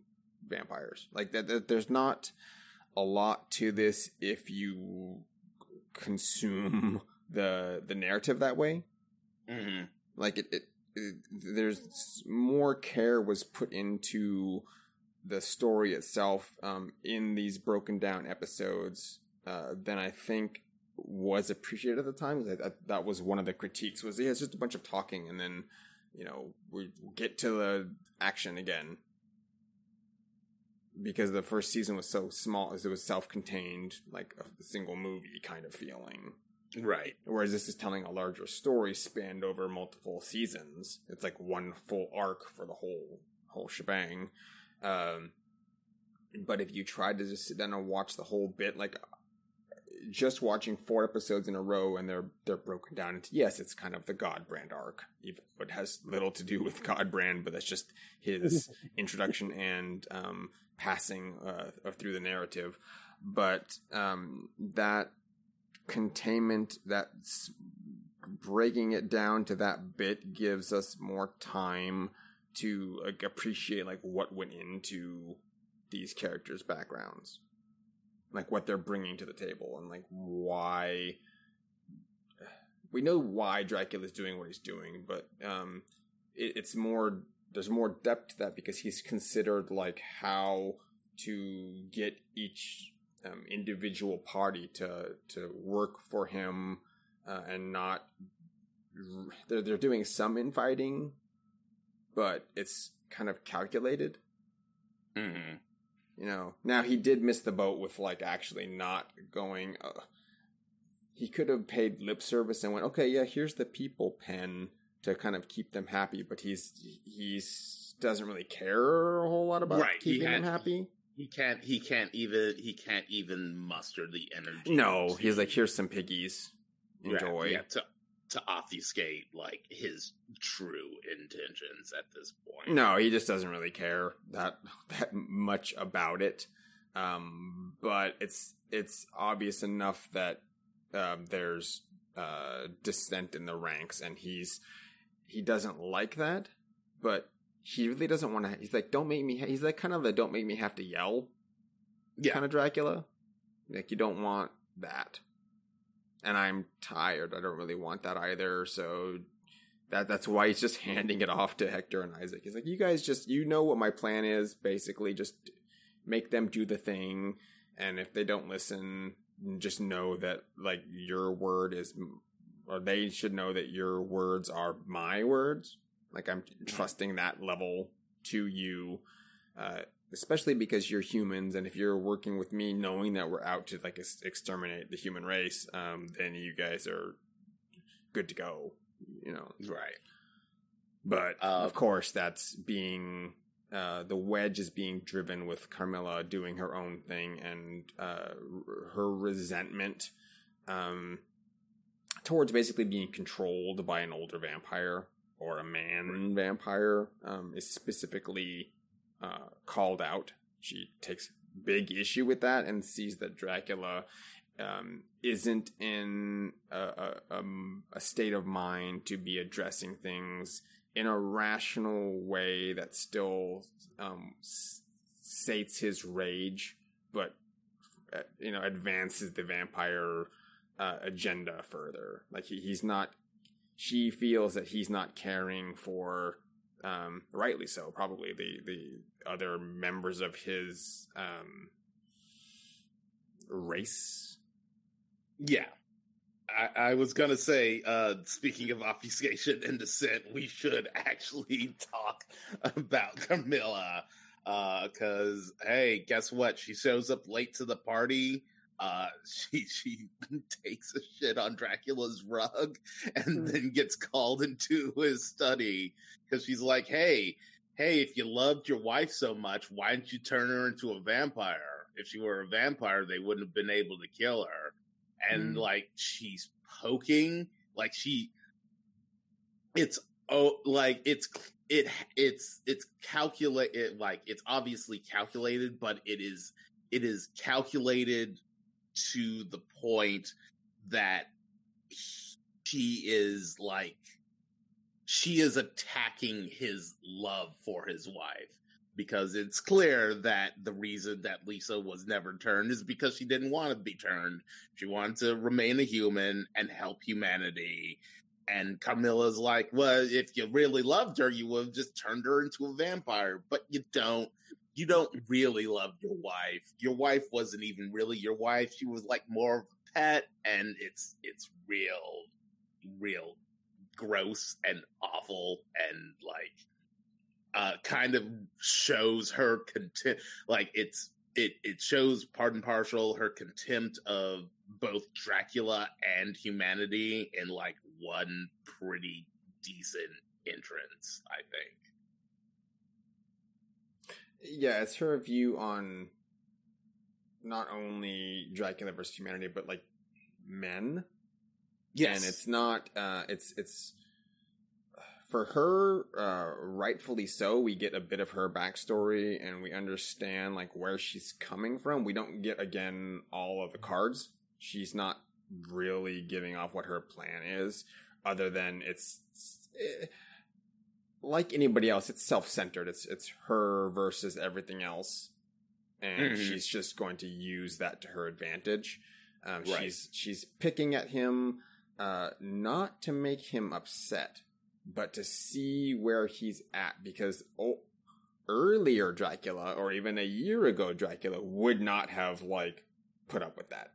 vampires. Like that, that there's not a lot to this if you consume the the narrative that way. Mm-hmm. like it, it there's more care was put into the story itself um, in these broken down episodes uh, than I think was appreciated at the time. That, that was one of the critiques was yeah, it's just a bunch of talking and then you know we get to the action again because the first season was so small as it was self-contained like a single movie kind of feeling Right. Whereas this is telling a larger story spanned over multiple seasons. It's like one full arc for the whole whole shebang. Um, but if you tried to just sit down and watch the whole bit, like just watching four episodes in a row and they're they're broken down into yes, it's kind of the Godbrand arc, even though it has little to do with Godbrand, but that's just his introduction and um, passing uh, through the narrative. But um, that containment that's breaking it down to that bit gives us more time to like appreciate like what went into these characters backgrounds. Like what they're bringing to the table and like why we know why Dracula's doing what he's doing but um it, it's more there's more depth to that because he's considered like how to get each um, individual party to to work for him uh, and not they're they're doing some infighting, but it's kind of calculated. Mm-hmm. You know, now he did miss the boat with like actually not going. Uh, he could have paid lip service and went, okay, yeah, here's the people pen to kind of keep them happy, but he's he's doesn't really care a whole lot about right. keeping had, them happy he can't he can't even he can't even muster the energy no he's like here's some piggies. Enjoy yeah, yeah, to to obfuscate like his true intentions at this point. No he just doesn't really care that that much about it. Um but it's it's obvious enough that um there's uh dissent in the ranks and he's he doesn't like that but he really doesn't want to. He's like, don't make me. He's like kind of the don't make me have to yell, yeah. kind of Dracula. Like you don't want that, and I'm tired. I don't really want that either. So that that's why he's just handing it off to Hector and Isaac. He's like, you guys just you know what my plan is. Basically, just make them do the thing, and if they don't listen, just know that like your word is, or they should know that your words are my words Like I'm trusting that level to you, uh, especially because you're humans, and if you're working with me, knowing that we're out to like ex- exterminate the human race, um, then you guys are good to go. You know, Right. but Uh, of course, that's being uh, the wedge is being driven with Carmilla doing her own thing and uh, r- her resentment um, towards basically being controlled by an older vampire or a man vampire um, is specifically uh, called out. She takes big issue with that and sees that Dracula um, isn't in a, a, a state of mind to be addressing things in a rational way that still um, sates his rage, but uh, you know advances the vampire uh, agenda further. Like he, he's not. She feels that he's not caring for, um, rightly so, probably the the other members of his um, race. Yeah. I, I was gonna say, uh, speaking of obfuscation and dissent, we should actually talk about Carmilla. Uh, cause hey, guess what? She shows up late to the party. Uh, she she takes a shit on Dracula's rug and Hmm. then gets called into his study because she's like, "Hey, hey, if you loved your wife so much, why didn't you turn her into a vampire? If she were a vampire, they wouldn't have been able to kill her." And Mm. like she's poking, like she, it's oh, like it's it it's it's calculate it like it's obviously calculated, but it is it is calculated to the point that she is like she is attacking his love for his wife because it's clear that the reason that Lisa was never turned is because she didn't want to be turned. She wanted to remain a human and help humanity. And Carmilla's like, well, if you really loved her, you would have just turned her into a vampire. But you don't. You don't really love your wife. Your wife wasn't even really your wife. She was like more of a pet, and it's it's real, real gross and awful and like uh kind of shows her contempt like it's it it shows pardon partial her contempt of both Dracula and humanity in like one pretty decent entrance, I think. Yeah, it's her view on not only Dracula versus humanity, but like men. Yes, and it's not. Uh, it's it's for her, uh, rightfully so. We get a bit of her backstory, and we understand like where she's coming from. We don't get again all of the cards. She's not really giving off what her plan is, other than it's. eh, like anybody else, it's self-centered. It's it's her versus everything else, and Mhm. she's just going to use that to her advantage. Um, Right. She's she's picking at him, uh, not to make him upset, but to see where he's at. Because oh, earlier Dracula, or even a year ago Dracula, would not have like put up with that.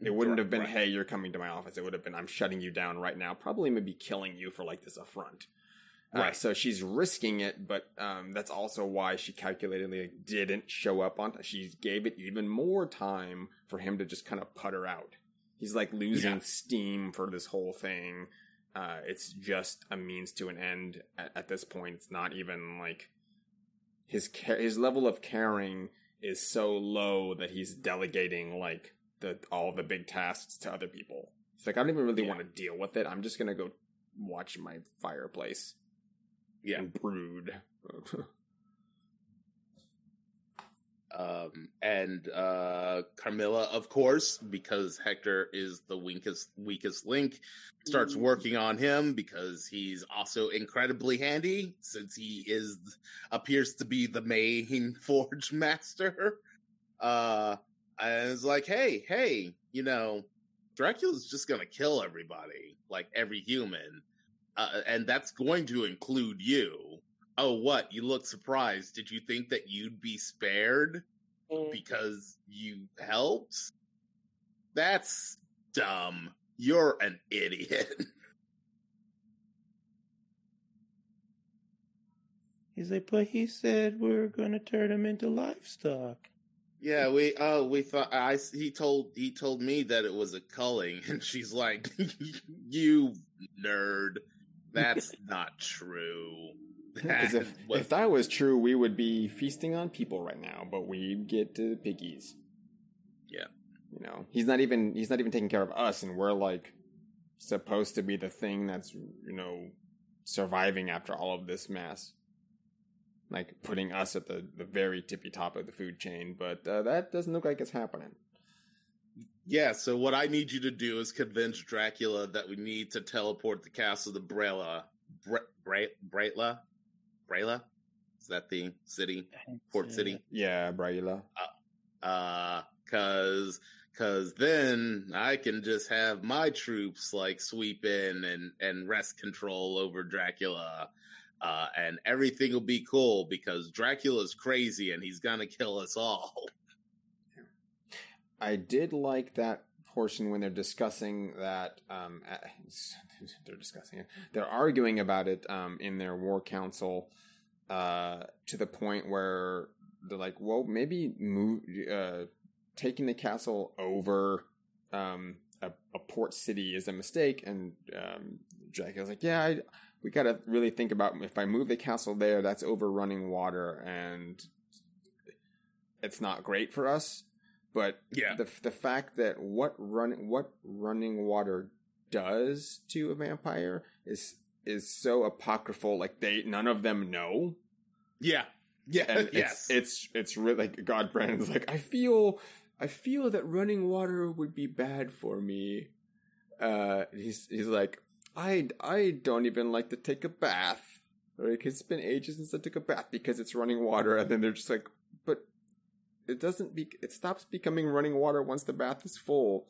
It wouldn't have been, Right. "Hey, you're coming to my office." It would have been, "I'm shutting you down right now." Probably maybe killing you for like this affront. Uh, Right. so she's risking it, but um, that's also why she calculatedly didn't show up on. She gave it even more time for him to just kind of putter out. He's like losing Yeah. steam for this whole thing. Uh, it's just a means to an end at, at this point. It's not even like his his level of caring is so low that he's delegating like the all the big tasks to other people. It's like I don't even really Yeah. want to deal with it. I'm just gonna go watch my fireplace Yeah. and brood. Um, and uh, Carmilla, of course, because Hector is the weakest weakest link, starts working on him because he's also incredibly handy since he is appears to be the main forge master. Uh, and it's like, hey, hey, you know, Dracula's just gonna kill everybody, like every human, uh, and that's going to include you. Oh, what? You look surprised. Did you think that you'd be spared because you helped? That's dumb. You're an idiot. He's like, but he said we're gonna turn him into livestock. Yeah, we oh we thought I he told he told me that it was a culling, and she's like, "You nerd, that's not true." Because if, if that was true, we would be feasting on people right now, but we'd get to the piggies. Yeah. You know, he's not even he's not even taking care of us, and we're like supposed to be the thing that's you know surviving after all of this mess, like putting us at the the very tippy top of the food chain. But uh, that doesn't look like it's happening. Yeah, so what I need you to do is convince Dracula that we need to teleport the castle to Brela, Bre- Bre- Brela, Brela. Is that the city, port city? Yeah, Braila. uh cuz cuz then i can just have my troops like sweep in and and wrest control over dracula uh and everything will be cool because dracula's crazy and he's gonna kill us all I did like that portion when they're discussing that. Um, they're discussing it. They're arguing about it um, in their war council uh, to the point where they're like, "Well, maybe move uh, taking the castle over um, a, a port city is a mistake." And um, Dracula's like, "Yeah, I, we got to really think about if I move the castle there, that's over running water, and it's not great for us." But yeah the the fact that what run what running water does to a vampire is is so apocryphal. Like they none of them know, yeah yeah and yes it's it's it's really like Godbrand's like I feel I feel that running water would be bad for me. Uh, he's he's like I I don't even like to take a bath. Like it's been ages since I took a bath because it's running water, and then they're just like, it doesn't be it stops becoming running water once the bath is full.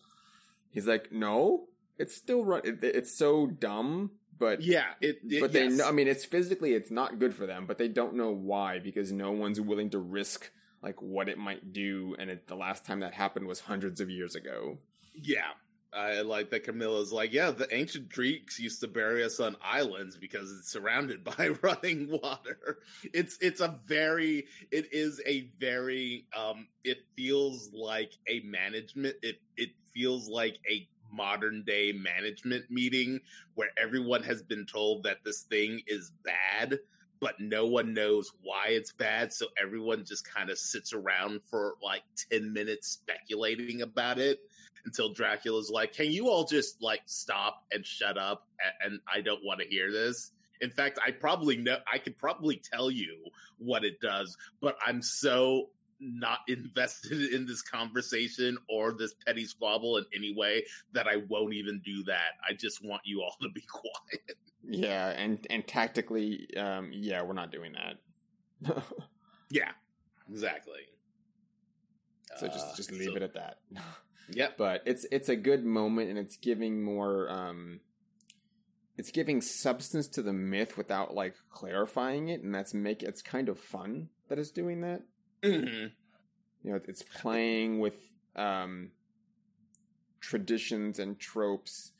He's like, no, it's still run. It, it's so dumb, but yeah it, it but they yes. know. I mean, it's physically it's not good for them, but they don't know why because no one's willing to risk like what it might do. And it, the last time that happened was hundreds of years ago. Yeah. I like that Carmilla's like, yeah, the ancient Greeks used to bury us on islands because it's surrounded by running water. It's it's a very it is a very um it feels like a management it it feels like a modern day management meeting where everyone has been told that this thing is bad but no one knows why it's bad so everyone just kind of sits around for like 10 minutes speculating about it until Dracula's like, "Can you all just like stop and shut up?" And, and I don't want to hear this. In fact, I probably know. I could probably tell you what it does, but I'm so not invested in this conversation or this petty squabble in any way that I won't even do that. I just want you all to be quiet. Yeah, and and tactically, um, yeah, we're not doing that. Yeah, exactly. so just just leave so, it at that. yeah, but it's it's a good moment and it's giving more um it's giving substance to the myth without like clarifying it and that's make it's kind of fun that it's doing that hmm you know it's playing with um traditions and tropes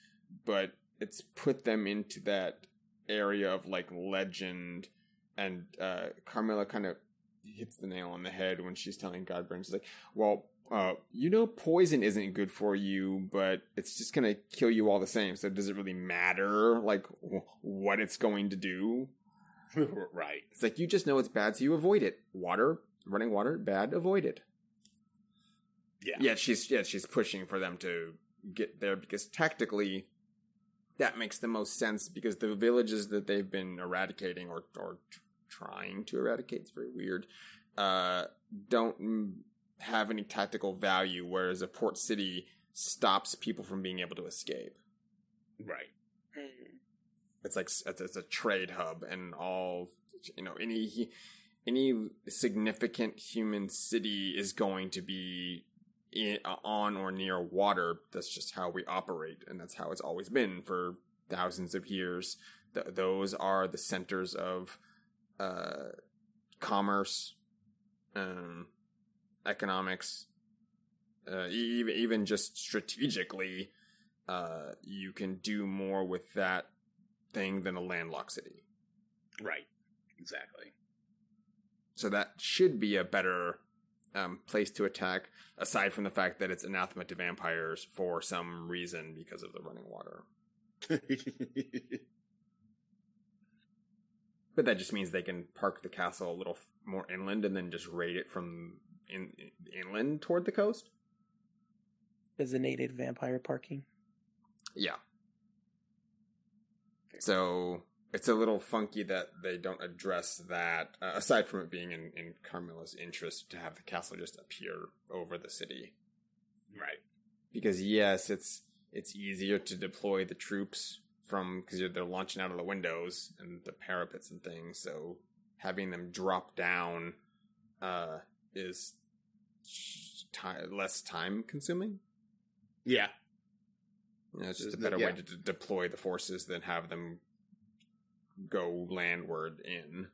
but it's put them into that area of like legend and uh carmilla kind of hits the nail on the head when she's telling Godbrand she's like well uh, you know, poison isn't good for you, but it's just gonna kill you all the same. So does it really matter, like, w- what it's going to do? right. It's like you just know it's bad, so you avoid it. Water, running water, bad, avoid it. Yeah. Yeah, she's yeah she's pushing for them to get there because tactically, that makes the most sense because the villages that they've been eradicating or or trying to eradicate, it's very weird, uh, don't. have any tactical value, whereas a port city stops people from being able to escape. Right. It's like it's, it's a trade hub, and all you know, any any significant human city is going to be in, on or near water. That's just how we operate, and that's how it's always been for thousands of years. Th- those are the centers of uh, commerce. Um, economics, uh, even even just strategically, uh, you can do more with that thing than a landlocked city. Right. Exactly. So that should be a better um, place to attack, aside from the fact that it's anathema to vampires for some reason because of the running water. But that just means they can park the castle a little more inland and then just raid it from in, inland toward the coast. Designated vampire parking. Yeah. So it's a little funky that they don't address that, uh, aside from it being in, in Carmilla's interest to have the castle just appear over the city. Right. Because yes, it's it's easier to deploy the troops from because they're launching out of the windows and the parapets and things. So having them drop down uh, is less time consuming. Yeah. You know, it's just a better Yeah. way to d- deploy the forces than have them go landward in.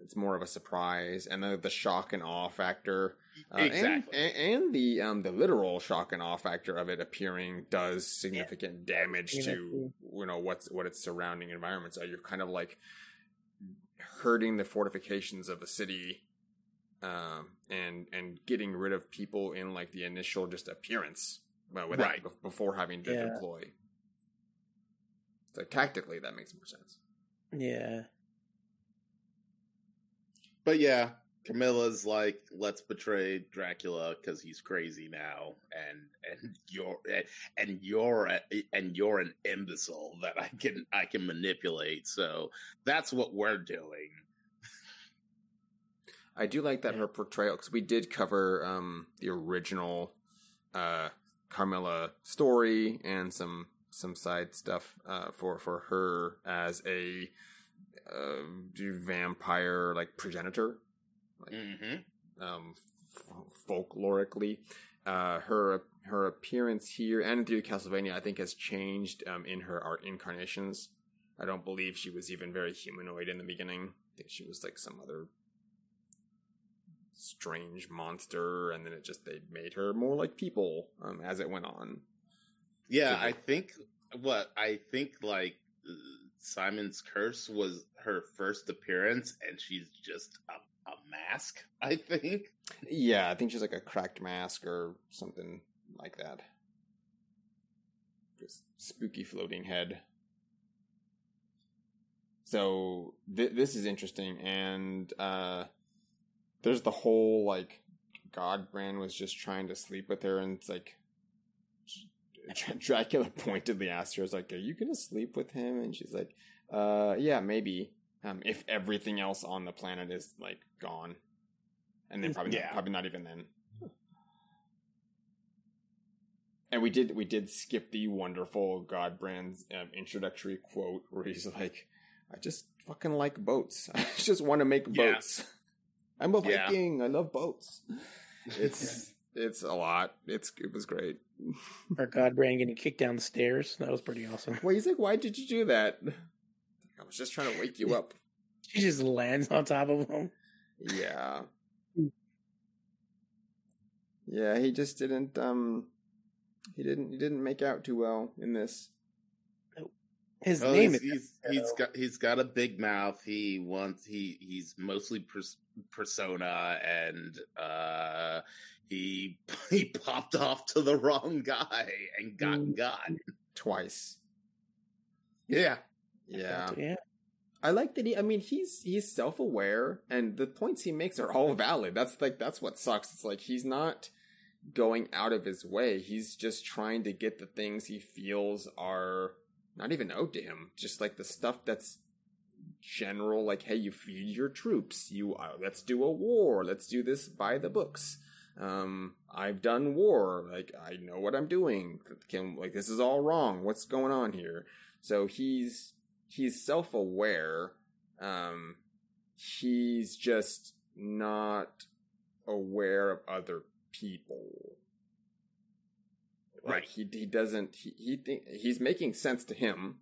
It's more of a surprise, and the, the shock and awe factor, uh, and- Exactly. and, and the um the literal shock and awe factor of it appearing does significant damage Yeah, to you know what's what its surrounding environments are. You're kind of like hurting the fortifications of a city um, and and getting rid of people in like the initial just appearance well, without, Right. bef- before having to Yeah. deploy. So tactically, that makes more sense. Yeah. But yeah, Carmilla's like, let's betray Dracula because he's crazy now, and and you're and you're a, and you're an imbecile that I can I can manipulate. So that's what we're doing. I do like that her portrayal because we did cover um, the original uh, Carmilla story and some some side stuff uh, for for her as a uh, vampire like progenitor, Mm-hmm. um, f- folklorically. Uh, her her appearance here and through Castlevania, I think, has changed um, in her art incarnations. I don't believe she was even very humanoid in the beginning. I think she was like some other strange monster, and then it just they made her more like people um, as it went on. Yeah, I think what I think like Simon's Curse was her first appearance, and she's just a, a mask. I think. Yeah, I think she's like a cracked mask or something like that. Just spooky floating head. So th- this is interesting, and uh, there's the whole like Godbrand was just trying to sleep with her, and it's like Dracula pointedly asked her, "Is like, are you gonna sleep with him?" And she's like, "Uh, yeah, maybe. Um, if everything else on the planet is like gone." and then probably Yeah. not, probably not even then. And we did we did skip the wonderful Godbrand's um, introductory quote where he's like, "I just fucking like boats. I just want to make Yeah. boats. I'm a Yeah. Viking. I love boats." It's it's a lot. It's it was great. Or Godbrand getting kicked down the stairs. That was pretty awesome. Well, he's like, "Why did you do that?" I was just trying to wake you up. She just lands on top of him. Yeah. Yeah, he just didn't um he didn't he didn't make out too well in this. His Well, name he's, is he's he's got he's got a big mouth. He wants he he's mostly pers- persona, and uh, he he popped off to the wrong guy and got Mm. got. Twice. Yeah, Yeah. yeah. I like that he I mean he's he's self aware and the points he makes are all valid. That's like that's what sucks. It's like he's not going out of his way. He's just trying to get the things he feels are not even owed to him. Just like the stuff that's general, like, hey, you feed your troops. You uh, let's do a war. Let's do this by the books. Um, I've done war. Like, I know what I'm doing. Can like this is all wrong. What's going on here? So he's he's self aware. Um, he's just not aware of other people. Like Right. he he doesn't he he think he's making sense to him,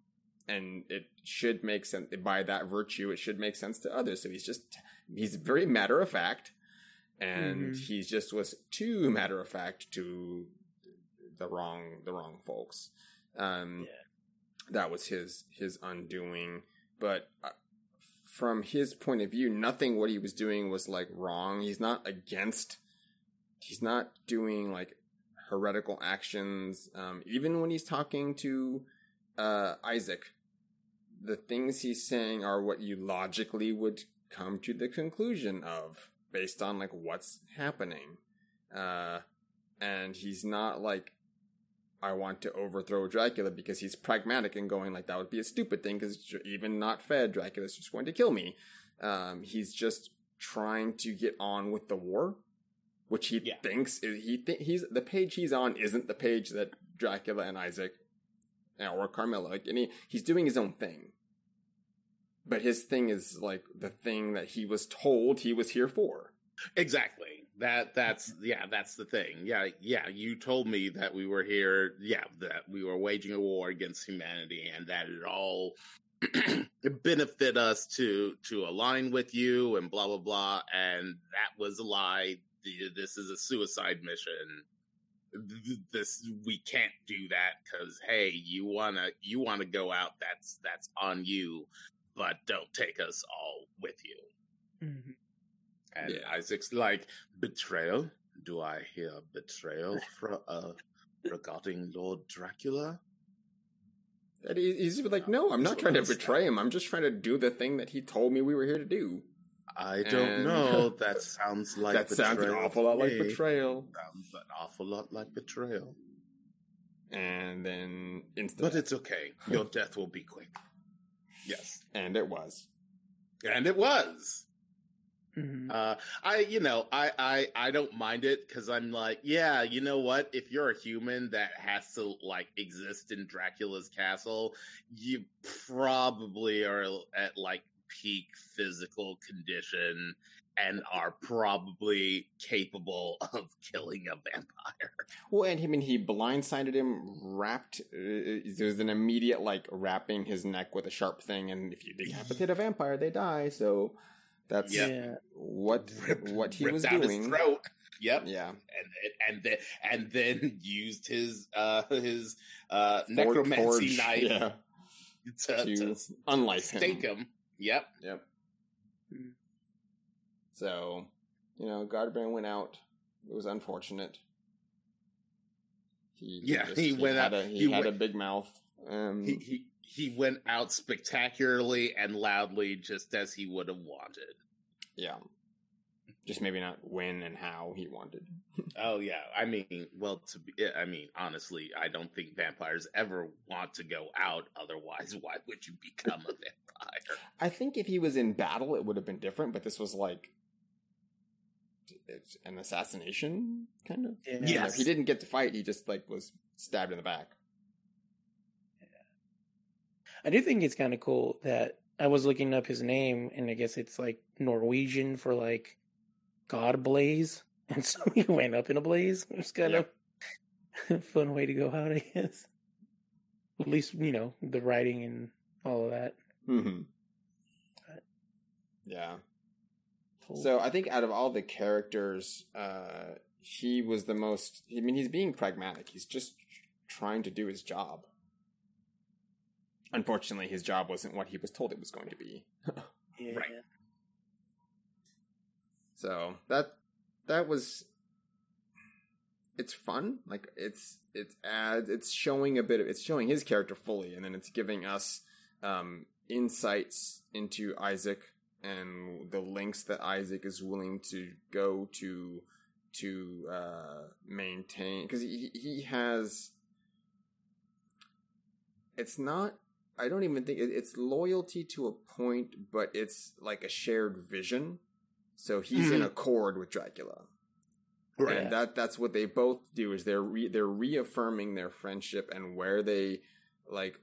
and it should make sense by that virtue. It should make sense to others. So he's just he's very matter of fact, and Mhm. he just was too matter of fact to the wrong the wrong folks. Um, Yeah. that was his his undoing. But uh, from his point of view, nothing what he was doing was like wrong. He's not against. He's not doing like heretical actions. Um, even when he's talking to uh, Isaac, the things he's saying are what you logically would come to the conclusion of based on like what's happening. Uh, and he's not like I want to overthrow Dracula because he's pragmatic and going like that would be a stupid thing because even not fed, Dracula's just going to kill me. Um, he's just trying to get on with the war, which he Yeah. thinks is, he th- he's the page he's on isn't the page that Dracula and Isaac or Carmilla like, and he, he's doing his own thing. But his thing is like the thing that he was told he was here for. Exactly. That that's yeah, that's the thing. Yeah, yeah. You told me that we were here. Yeah, that we were waging a war against humanity, and that it all benefit us to to align with you, and blah blah blah. And that was a lie. This is a suicide mission. This we can't do that because hey, you wanna you wanna go out. That's that's on you, but don't take us all with you. Mhm. And Yeah. Isaac's like, betrayal? Do I hear betrayal for, uh, regarding Lord Dracula? And he- he's like, no, I'm not trying to betray him. I'm just trying to do the thing that he told me we were here to do. I don't And- know. That sounds like that sounds an awful lot like betrayal. Sounds an awful lot like betrayal. And then instant, But it's okay. Your death will be quick. Yes. and it was. And it was. Mhm. Uh, I, you know, I, I, I don't mind it because I'm like, yeah, you know what? If you're a human that has to like exist in Dracula's castle, you probably are at like peak physical condition and are probably capable of killing a vampire. Well, and I mean, he blindsided him, wrapped. Uh, there's an immediate like wrapping his neck with a sharp thing, and if you decapitate a vampire, they die. So that's Yeah. What Ripped- what he was out doing. his throat. Yep. Yeah, and and then and then used his uh his uh Forge- necromancy forge, knife yeah, to, to to unlife him. stake him. Yep. Yep. So, you know, Godbrand went out. It was unfortunate. He Yeah, he went had out- A, he, he had went- a big mouth. Um, He, he he went out spectacularly and loudly, just as he would have wanted. yeah, just maybe not when and how he wanted. Oh yeah, I mean, well, to be, I mean, honestly, I don't think vampires ever want to go out. Otherwise, why would you become a vampire? I think if he was in battle, it would have been different. But this was like it's an assassination, kind of. Yeah. You know, Yes. he didn't get to fight. He just like was stabbed in the back. Yeah. I do think it's kind of cool that I was looking up his name, and I guess it's like Norwegian for like God blaze, and so he went up in a blaze. It's kind of a fun way to go out, I guess. At least you know the writing and all of that. Mm-hmm. Yeah. So I think out of all the characters, uh, he was the most. I mean, he's being pragmatic. He's just trying to do his job. Unfortunately, his job wasn't what he was told it was going to be. yeah. Right. So that that was. It's fun. Like it's it's adds it's showing a bit of it's showing his character fully, and then it's giving us um, insights into Isaac and the lengths that Isaac is willing to go to to uh, maintain because he he has. It's not. I don't even think it, it's loyalty to a point, but it's like a shared vision. So he's in Mhm. accord with Dracula, Right. and that that's what they both do is they're re, they're reaffirming their friendship and where they like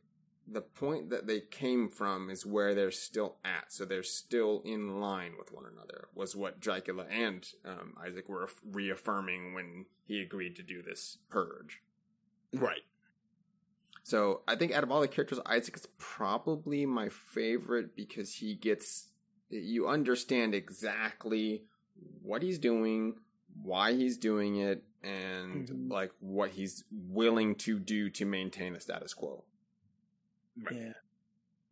the point that they came from is where they're still at. So they're still in line with one another. Was what Dracula and um, Isaac were reaffirming when he agreed to do this purge. Right. So I think out of all the characters, Isaac is probably my favorite because he gets you understand exactly what he's doing, why he's doing it, and Mhm. like what he's willing to do to maintain the status quo. Right. Yeah.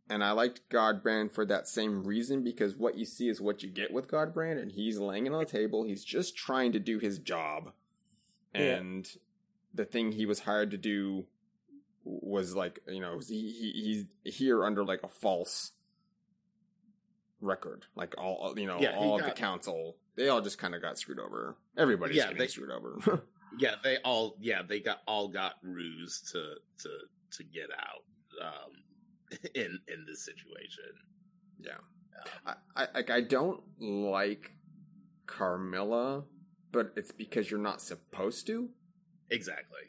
and I liked Godbrand for that same reason because what you see is what you get with Godbrand, and he's laying it on the table. He's just trying to do his job, Yeah. and the thing he was hired to do was like you know he, he he's here under like a false record. Like all you know Yeah, all of the council, they all just kind of got screwed over. Everybody's Yeah, getting they- screwed over. Yeah, they all yeah they got all got ruse to to to get out um, in in this situation. yeah. Um, I, I like I don't like Carmilla, but it's because you're not supposed to. exactly.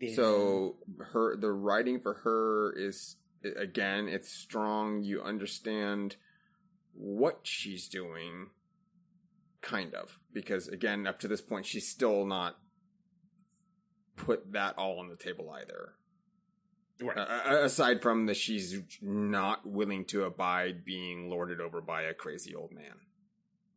Yeah. So her the writing for her is again it's strong. You understand what she's doing, kind of because again up to this point she's still not put that all on the table either. Right. Uh, aside from that, she's not willing to abide being lorded over by a crazy old man.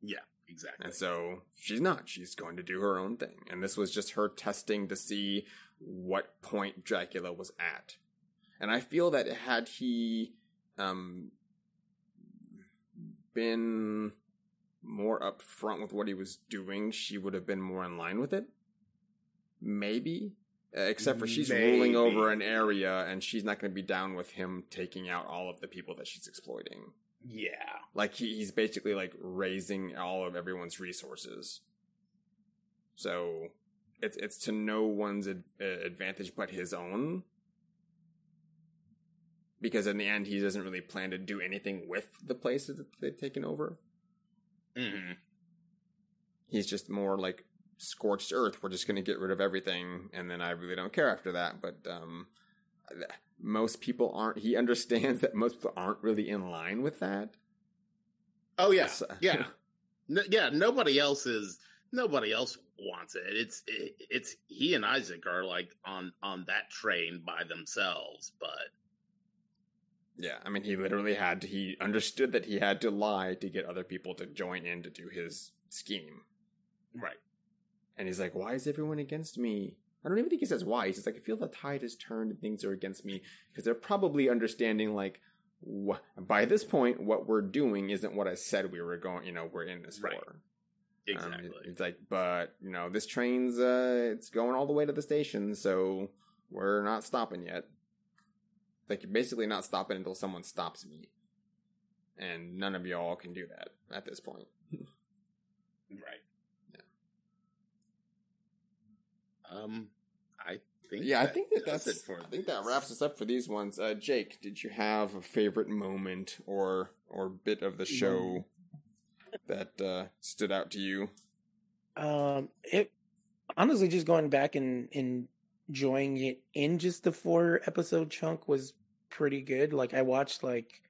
Yeah, exactly. And so she's not. She's going to do her own thing. And this was just her testing to see what point Dracula was at. And I feel that had he um, been more upfront with what he was doing, she would have been more in line with it. Maybe. Except for she's ruling over an area and she's not going to be down with him taking out all of the people that she's exploiting. yeah. Like he, he's basically like raising all of everyone's resources. So it's it's to no one's ad- uh, advantage but his own. Because in the end, he doesn't really plan to do anything with the places that they've taken over. hmm He's just more like scorched earth. We're just going to get rid of everything, and then I really don't care after that. But um, most people aren't. He understands that most people aren't really in line with that. Oh yeah, So- yeah, no, yeah. Nobody else is. Nobody else wants it. It's it, it's he and Isaac are like on on that train by themselves. But Yeah, I mean, he literally had to, he understood that he had to lie to get other people to join in to do his scheme. right, And he's like, why is everyone against me? I don't even think he says why. He's just like, I feel the tide has turned and things are against me because they're probably understanding like, wh- by this point, what we're doing isn't what I said we were going, you know, we're in this Right. for. Um, exactly. it's like, but, you know, this train's, uh, it's going all the way to the station, so we're not stopping yet. Like, you're basically not stopping until someone stops me. And none of y'all can do that at this point. right. Um, I think. Yeah, I think that that's it for. I think that wraps us up for these ones. Uh, Jake, did you have a favorite moment or or bit of the show that uh, stood out to you? Um, it honestly just going back and, and enjoying it in just the four episode chunk was pretty good. Like I watched like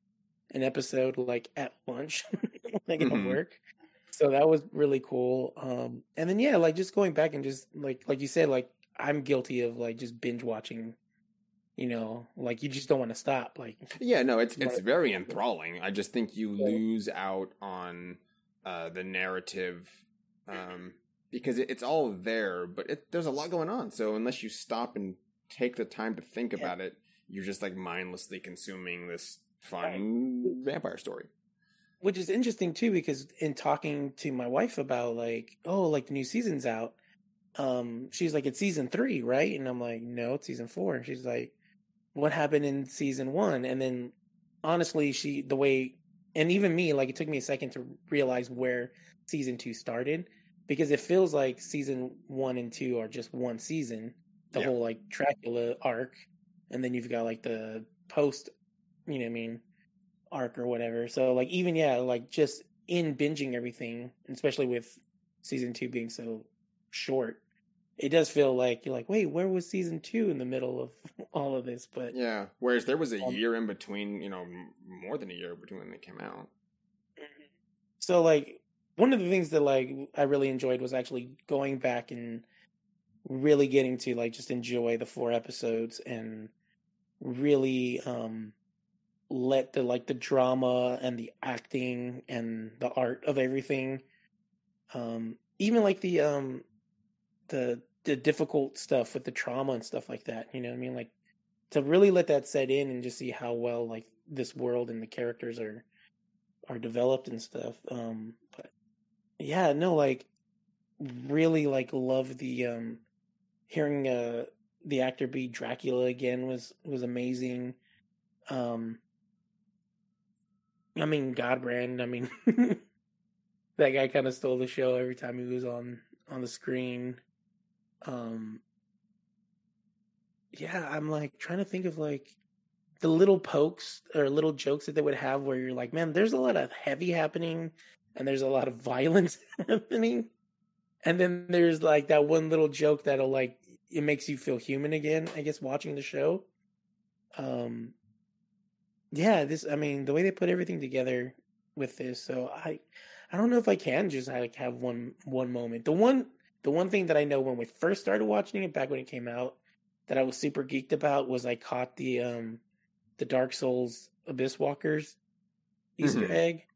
an episode like at lunch, like at Mhm. work. So that was really cool. Um, and then yeah, like just going back and just like like you said, like I'm guilty of like just binge watching. You know, like you just don't want to stop. Like Yeah, no, it's it's very enthralling. I just think you lose out on uh, the narrative um, because it, it's all there, but it, there's a lot going on. So unless you stop and take the time to think Yeah. about it, you're just like mindlessly consuming this fun vampire story. Which is interesting too because in talking to my wife about like oh like the new season's out um she's like it's season three right? And i'm like no it's season four. And she's like what happened in season one? And then honestly she the way and even me like it took me a second to realize where season two started because it feels like season one and two are just one season the Yeah. whole like dracula arc and then you've got like the post you know what i mean arc or whatever. So like even yeah, like just in binging everything, especially with season two being so short, it does feel like you're like, wait, where was season two in the middle of all of this? But Yeah. Whereas there was a Um, year in between, you know, more than a year between when they came out. so like one of the things that like I really enjoyed was actually going back and really getting to like just enjoy the four episodes and really um let the like the drama and the acting and the art of everything um even like the um the the difficult stuff with the trauma and stuff like that you know what i mean like to really let that set in and just see how well like this world and the characters are are developed and stuff. Um, but yeah, no, like really like love the um hearing uh the actor be Dracula again was was amazing. Um, I mean Godbrand. I mean that guy kind of stole the show every time he was on on the screen. Um, yeah, I'm like trying to think of like the little pokes or little jokes that they would have where you're like, man, there's a lot of heavy happening and there's a lot of violence happening. And then there's like that one little joke that'll like it makes you feel human again, I guess watching the show. Um yeah, this I mean, the way they put everything together with this, so I I don't know if I can just like have one one moment. The one the one thing that I know when we first started watching it back when it came out that I was super geeked about was I caught the um the Dark Souls Abyss Walkers Easter Mhm. egg.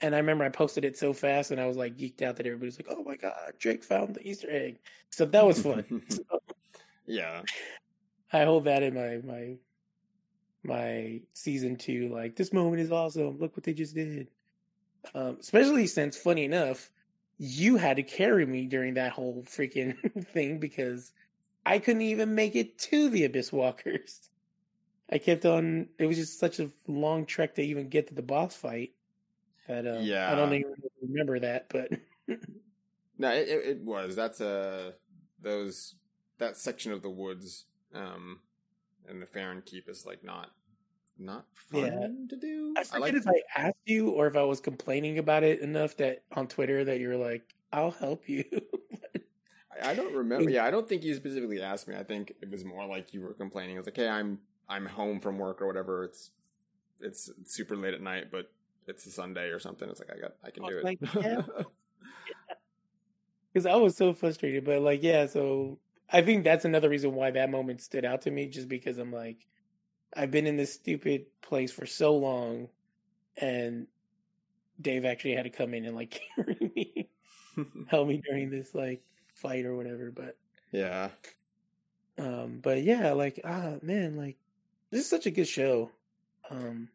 And I remember I posted it so fast and I was like geeked out that everybody's like, Oh my god, Drake found the Easter egg. So that was fun. So yeah. I hold that in my my my season two. Like this moment is awesome. Look what they just did. Um, especially since, funny enough, you had to carry me during that whole freaking thing because I couldn't even make it to the Abyss Walkers. I kept on. It was just such a long trek to even get to the boss fight. That yeah, I don't even remember that, but No, it, it, it was. That's a those that section of the woods, um, and the Farron Keep is like not not fun Yeah. to do. I forget like if I asked you or if I was complaining about it enough that on Twitter that you're like, "I'll help you." I I don't remember. Yeah, I don't think you specifically asked me. I think it was more like you were complaining. It was like, "Hey, I'm I'm home from work or whatever. It's it's super late at night, but it's a Sunday or something." It's like I got I can I do it. like, yeah. because I was so frustrated. But like, yeah, so I think that's another reason why that moment stood out to me, just because I'm like, I've been in this stupid place for so long, and Dave actually had to come in and like carry me, help me during this like fight or whatever. But yeah, um, but yeah, like ah man, like this is such a good show. Um,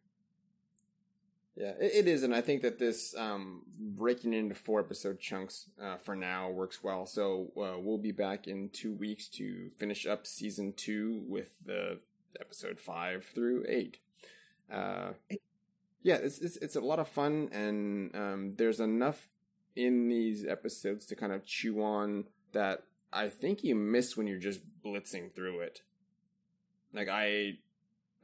yeah, it, is, and I think that this um, breaking into four episode chunks uh, for now works well. So uh, we'll be back in two weeks to finish up season two with the episode five through eight. Uh, yeah, it's, it's it's a lot of fun, and um, there's enough in these episodes to kind of chew on that I think you miss when you're just blitzing through it. Like I,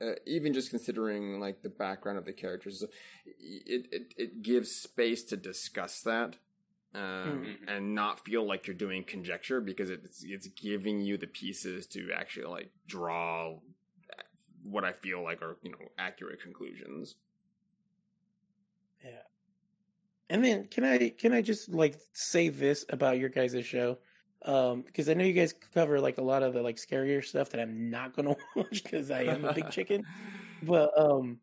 uh, even just considering like the background of the characters, it it, it gives space to discuss that. Um, Mhm. and not feel like you're doing conjecture because it's it's giving you the pieces to actually like draw what I feel like are you know accurate conclusions. Yeah. And then can I can I just like say this about your guys' show? Um, because I know you guys cover like a lot of the like scarier stuff that I'm not gonna watch because I am a big chicken. But um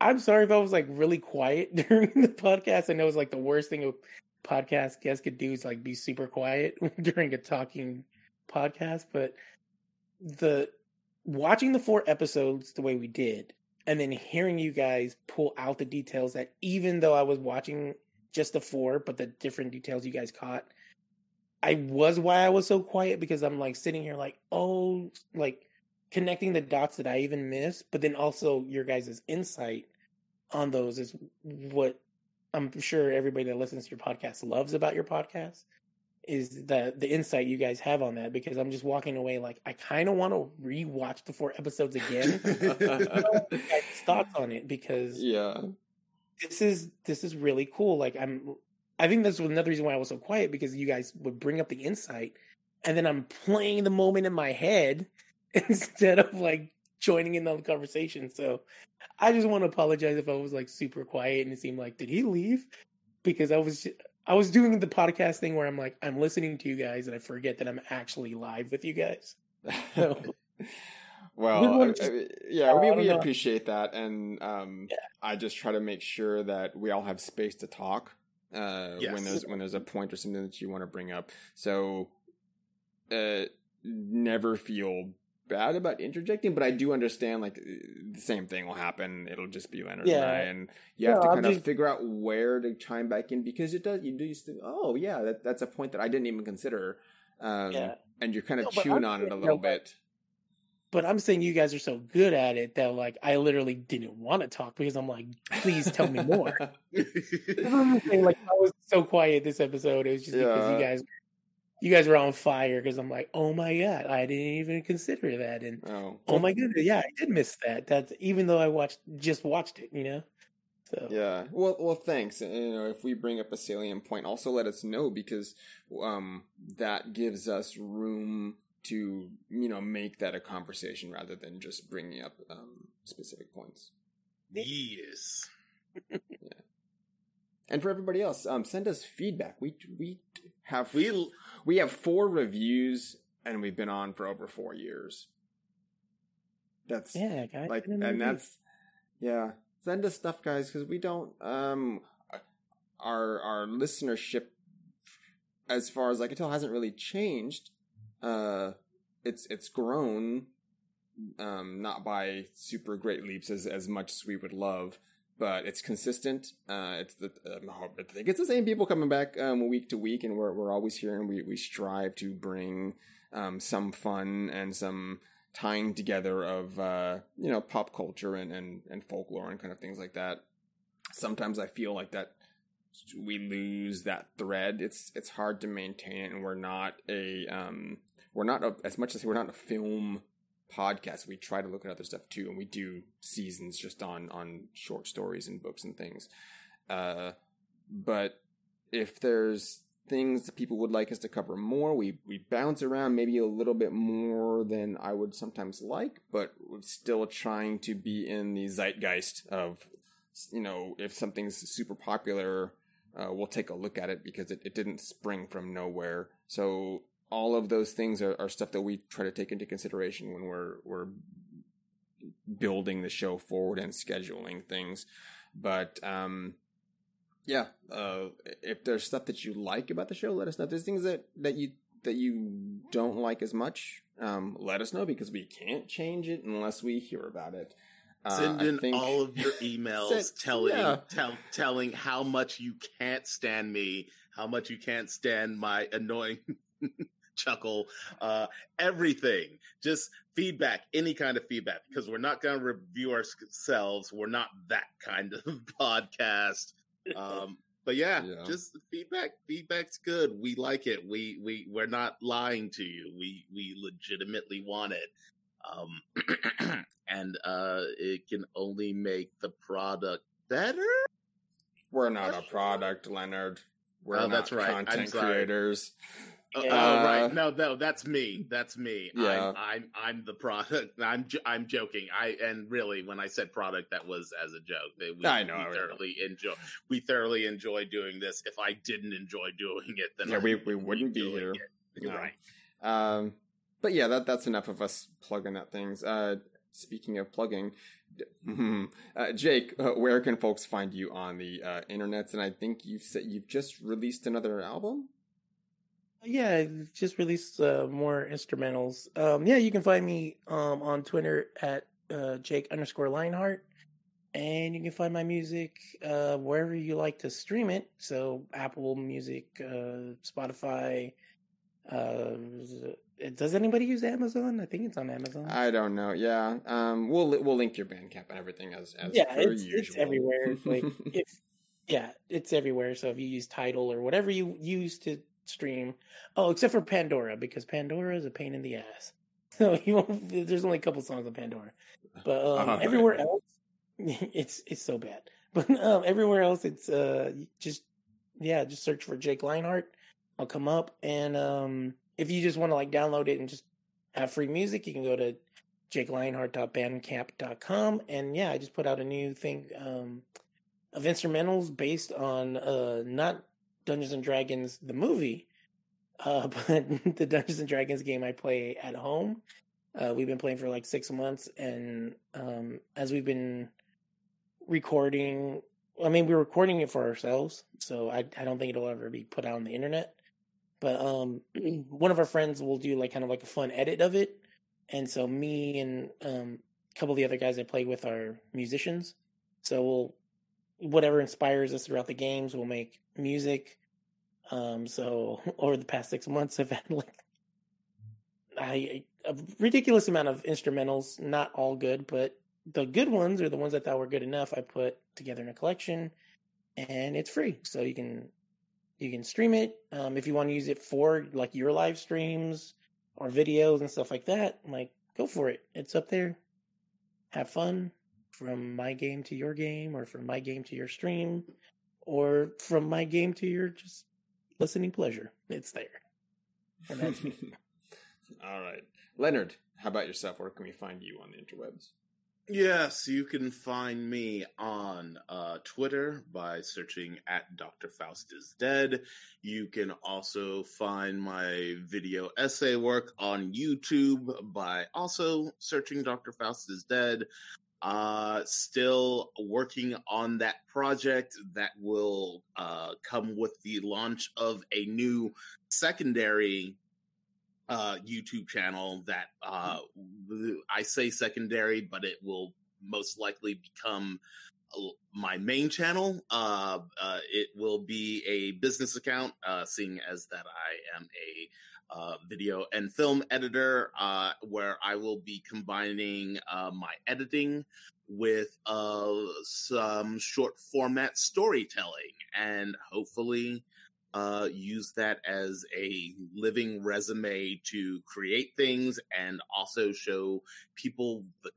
I'm sorry if I was like really quiet during the podcast. I know it's like the worst thing a podcast guest could do is like be super quiet during a talking podcast, but the watching the four episodes the way we did and then hearing you guys pull out the details that even though I was watching just the four, but the different details you guys caught, I was why I was so quiet because I'm like sitting here like, oh, like connecting the dots that I even missed, but then also your guys' insight on those is what I'm sure everybody that listens to your podcast loves about your podcast is the the insight you guys have on that because I'm just walking away like I kind of want to rewatch the four episodes again. thoughts on it because yeah, this is this is really cool. Like I'm, I think that's another reason why I was so quiet because you guys would bring up the insight, and then I'm playing the moment in my head instead of like joining in on the conversation. So I just want to apologize if I was like super quiet and it seemed like did he leave? Because I was I was doing the podcast thing where I'm like I'm listening to you guys and I forget that I'm actually live with you guys. So well, I- yeah, we, we know. appreciate that, and um, I just try to make sure that we all have space to talk uh, Yes. when there's when there's a point or something that you want to bring up. So, uh, never feel bad about interjecting, but I do understand like the same thing will happen. It'll just be Leonard and Yeah. I, and you have to I'm kind of just- figure out where to chime back in because it does. You do think, oh yeah, that, that's a point that I didn't even consider. Um, Yeah. and you're kind of No, chewing on it a little no, bit. But I'm saying you guys are so good at it that like I literally didn't want to talk because I'm like, please tell me more. Saying, like I was so quiet this episode. It was just because you guys, you guys were on fire. Because I'm like, oh my god, I didn't even consider that, and oh, oh my goodness, yeah, I did miss that. That's even though I watched just watched it, you know. So Yeah. Well, well, thanks. And, You know, if we bring up a salient point, also let us know because um, that gives us room to you know make that a conversation rather than just bringing up um, specific points. yes. yeah. And for everybody else, um, send us feedback. We we have We we have four reviews, and we've been on for over four years. That's yeah, guys, like and know that's yeah send us stuff guys because we don't um our our listenership as far as i can tell hasn't really changed uh it's it's grown um not by super great leaps as as much as we would love but it's consistent uh it's the um, i think it's the same people coming back um week to week and we're we're always here and we we strive to bring um some fun and some tying together of uh, you know pop culture and, and and folklore and kind of things like that. Sometimes I feel like that we lose that thread. It's it's hard to maintain and we're not a um, we're not a, as much as we're not a film podcast. We try to look at other stuff too, and we do seasons just on on short stories and books and things. Uh, but if there's things that people would like us to cover more. We we bounce around maybe a little bit more than I would sometimes like, but we're still trying to be in the zeitgeist of you know if something's super popular, uh, we'll take a look at it because it, it didn't spring from nowhere. So all of those things are, are stuff that we try to take into consideration when we're we're building the show forward and scheduling things. But um, yeah, uh, if there's stuff that you like about the show, let us know. If there's things that, that you that you don't like as much, um, let us know because we can't change it unless we hear about it. Uh, Send in think- all of your emails Send- telling yeah. tell, telling how much you can't stand me, how much you can't stand my annoying chuckle, uh, everything. Just feedback, any kind of feedback, because we're not going to review ourselves. We're not that kind of podcast. Um, but yeah, Yeah. just feedback. Feedback's good. We like it. We we we're not lying to you. We we legitimately want it. Um, and uh, it can only make the product better. we're not a product, Leonard. We're Oh, not that's right. Content creators. Uh, Yeah. oh, Uh, right. No, no, that's me. That's me. Yeah. I'm, I'm I'm the product. I'm I'm joking. I and really, when I said product, that was as a joke. We, I know, We I know. thoroughly enjoy. We thoroughly enjoy doing this. If I didn't enjoy doing it, then Yeah, I we, we wouldn't be here. No. right. Um, but yeah, that that's enough of us plugging at things. Uh, speaking of plugging, d- uh, Jake, uh, where can folks find you on the uh, internets? And I think you've said you've just released another album. Yeah, just released uh, more instrumentals. Um, yeah, you can find me um, on Twitter at uh, Jake underscore Lionheart, and you can find my music uh, wherever you like to stream it. So Apple Music, uh, Spotify. Uh, does anybody use Amazon? I think it's on Amazon. I don't know. Yeah, um, we'll we'll link your Bandcamp and everything as as yeah, per it's, usual. it's everywhere. Like if yeah, it's everywhere. So if you use Tidal or whatever you use to stream, oh, except for Pandora because Pandora is a pain in the ass. So you won't. There's only a couple songs on Pandora, but um, Uh, everywhere else, it's it's so bad. But um, everywhere else, it's uh just yeah, just search for Jake Lionheart. I'll come up, and um, if you just want to like download it and just have free music, you can go to jakelionheart.bandcamp.com. And yeah, I just put out a new thing um, of instrumentals based on uh, not Dungeons and Dragons the movie, uh, but the Dungeons and Dragons game I play at home. Uh, we've been playing for like six months, and um, as we've been recording, I mean, we're recording it for ourselves, so I, I don't think it'll ever be put out on the internet. But um, one of our friends will do like kind of like a fun edit of it, and so me and um, a couple of the other guys I play with are musicians. So we'll whatever inspires us throughout the games, we'll make music. Um, so over the past six months, I've had like I, a ridiculous amount of instrumentals, not all good, but the good ones are the ones I thought were good enough. I put together in a collection, and it's free, so you can you can stream it um, if you want to use it for like your live streams or videos and stuff like that. Like, go for it. It's up there. Have fun from my game to your game, or from my game to your stream, or from my game to your just listening pleasure. It's there. And that's me. All right. Leonard, how about yourself? Where can we find you on the interwebs? Yes, you can find me on uh, Twitter by searching at Dr. Faust is Dead. You can also find my video essay work on YouTube by also searching Dr. Faust is Dead. Uh, still working on that project that will uh, come with the launch of a new secondary uh, YouTube channel that uh, I say secondary, but it will most likely become my main channel. Uh, uh, it will be a business account, uh, seeing as that I am a uh, video and film editor, uh, where I will be combining uh, my editing with uh, some short format storytelling and hopefully uh, use that as a living resume to create things and also show people the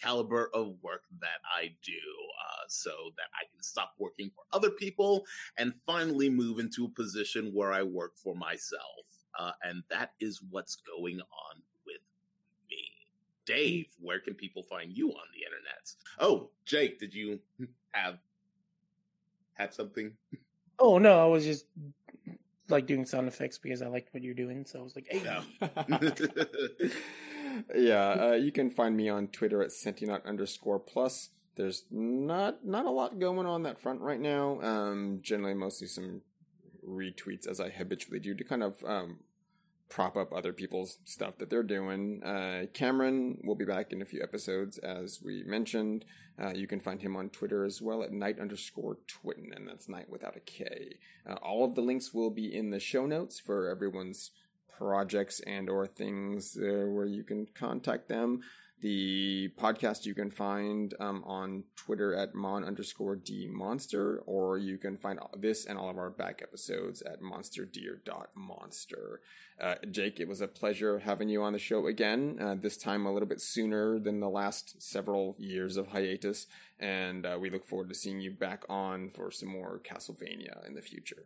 caliber of work that I do uh, so that I can stop working for other people and finally move into a position where I work for myself. Uh, and that is what's going on with me. Dave, where can people find you on the internet? Oh, Jake, did you have have something? Oh no, I was just like doing sound effects because I liked what you're doing. So I was like, hey, Yeah. yeah, uh, you can find me on Twitter at Sentinaut underscore plus. There's not not a lot going on that front right now. Um, generally, mostly some retweets as I habitually do to kind of um, prop up other people's stuff that they're doing. Uh, Cameron will be back in a few episodes, as we mentioned. Uh, you can find him on Twitter as well at night underscore twitten, and that's night without a K. Uh, all of the links will be in the show notes for everyone's projects and or things uh, where you can contact them. The podcast you can find um, on Twitter at mon underscore d monster, or you can find this and all of our back episodes at monsterdeer.monster. Uh, Jake, it was a pleasure having you on the show again, uh, this time a little bit sooner than the last several years of hiatus, and uh, we look forward to seeing you back on for some more Castlevania in the future.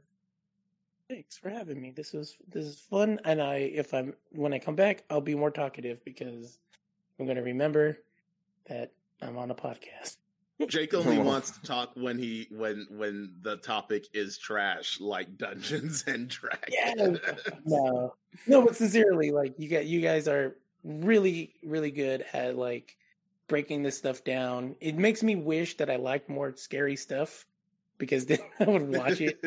thanks for having me. This was this is fun, and I if I'm when I come back, I'll be more talkative because I'm going to remember that I'm on a podcast. Jake only oh. wants to talk when he when when the topic is trash, like Dungeons and Dragons. Yeah, no, no, but sincerely, like you got you guys are really really good at like breaking this stuff down. It makes me wish that I liked more scary stuff because then I would watch it.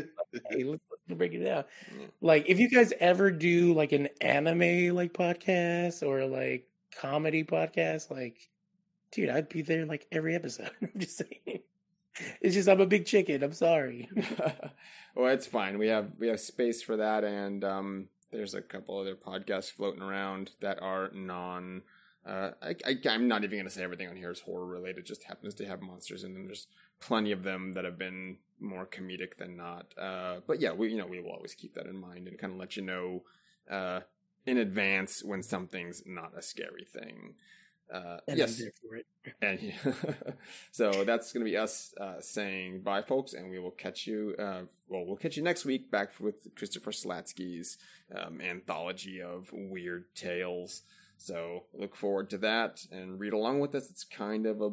hey, let's, let's break it down. Mm. Like if you guys ever do like an anime like podcast or like comedy podcast, like dude, I'd be there like every episode. I'm just saying. It's just I'm a big chicken. I'm sorry. well, it's fine. We have we have space for that, and um, there's a couple other podcasts floating around that are non. Uh, I, I, I'm not even going to say everything on here is horror related. It just happens to have monsters, and then there's plenty of them that have been more comedic than not. Uh, but yeah, we you know we will always keep that in mind and kind of let you know uh, in advance when something's not a scary thing. Uh, And yes, I'm for it. and so that's going to be us uh, saying bye, folks, and we will catch you. Uh, well, we'll catch you next week back with Christopher Slatsky's um, anthology of weird tales. So look forward to that and read along with us. It's kind of a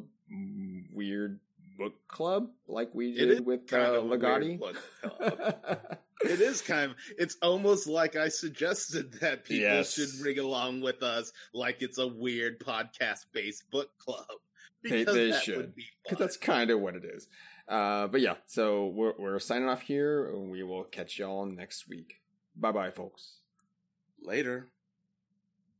weird book club like we did with kind uh, of Ligotti. It is kind of. It's almost like I suggested that people Yes. should ring along with us, like it's a weird podcast-based book club. They- Because they that should. because that's kind of what it is. Uh, but yeah, so we're, we're signing off here. and We will catch y'all next week. Bye bye, folks. later.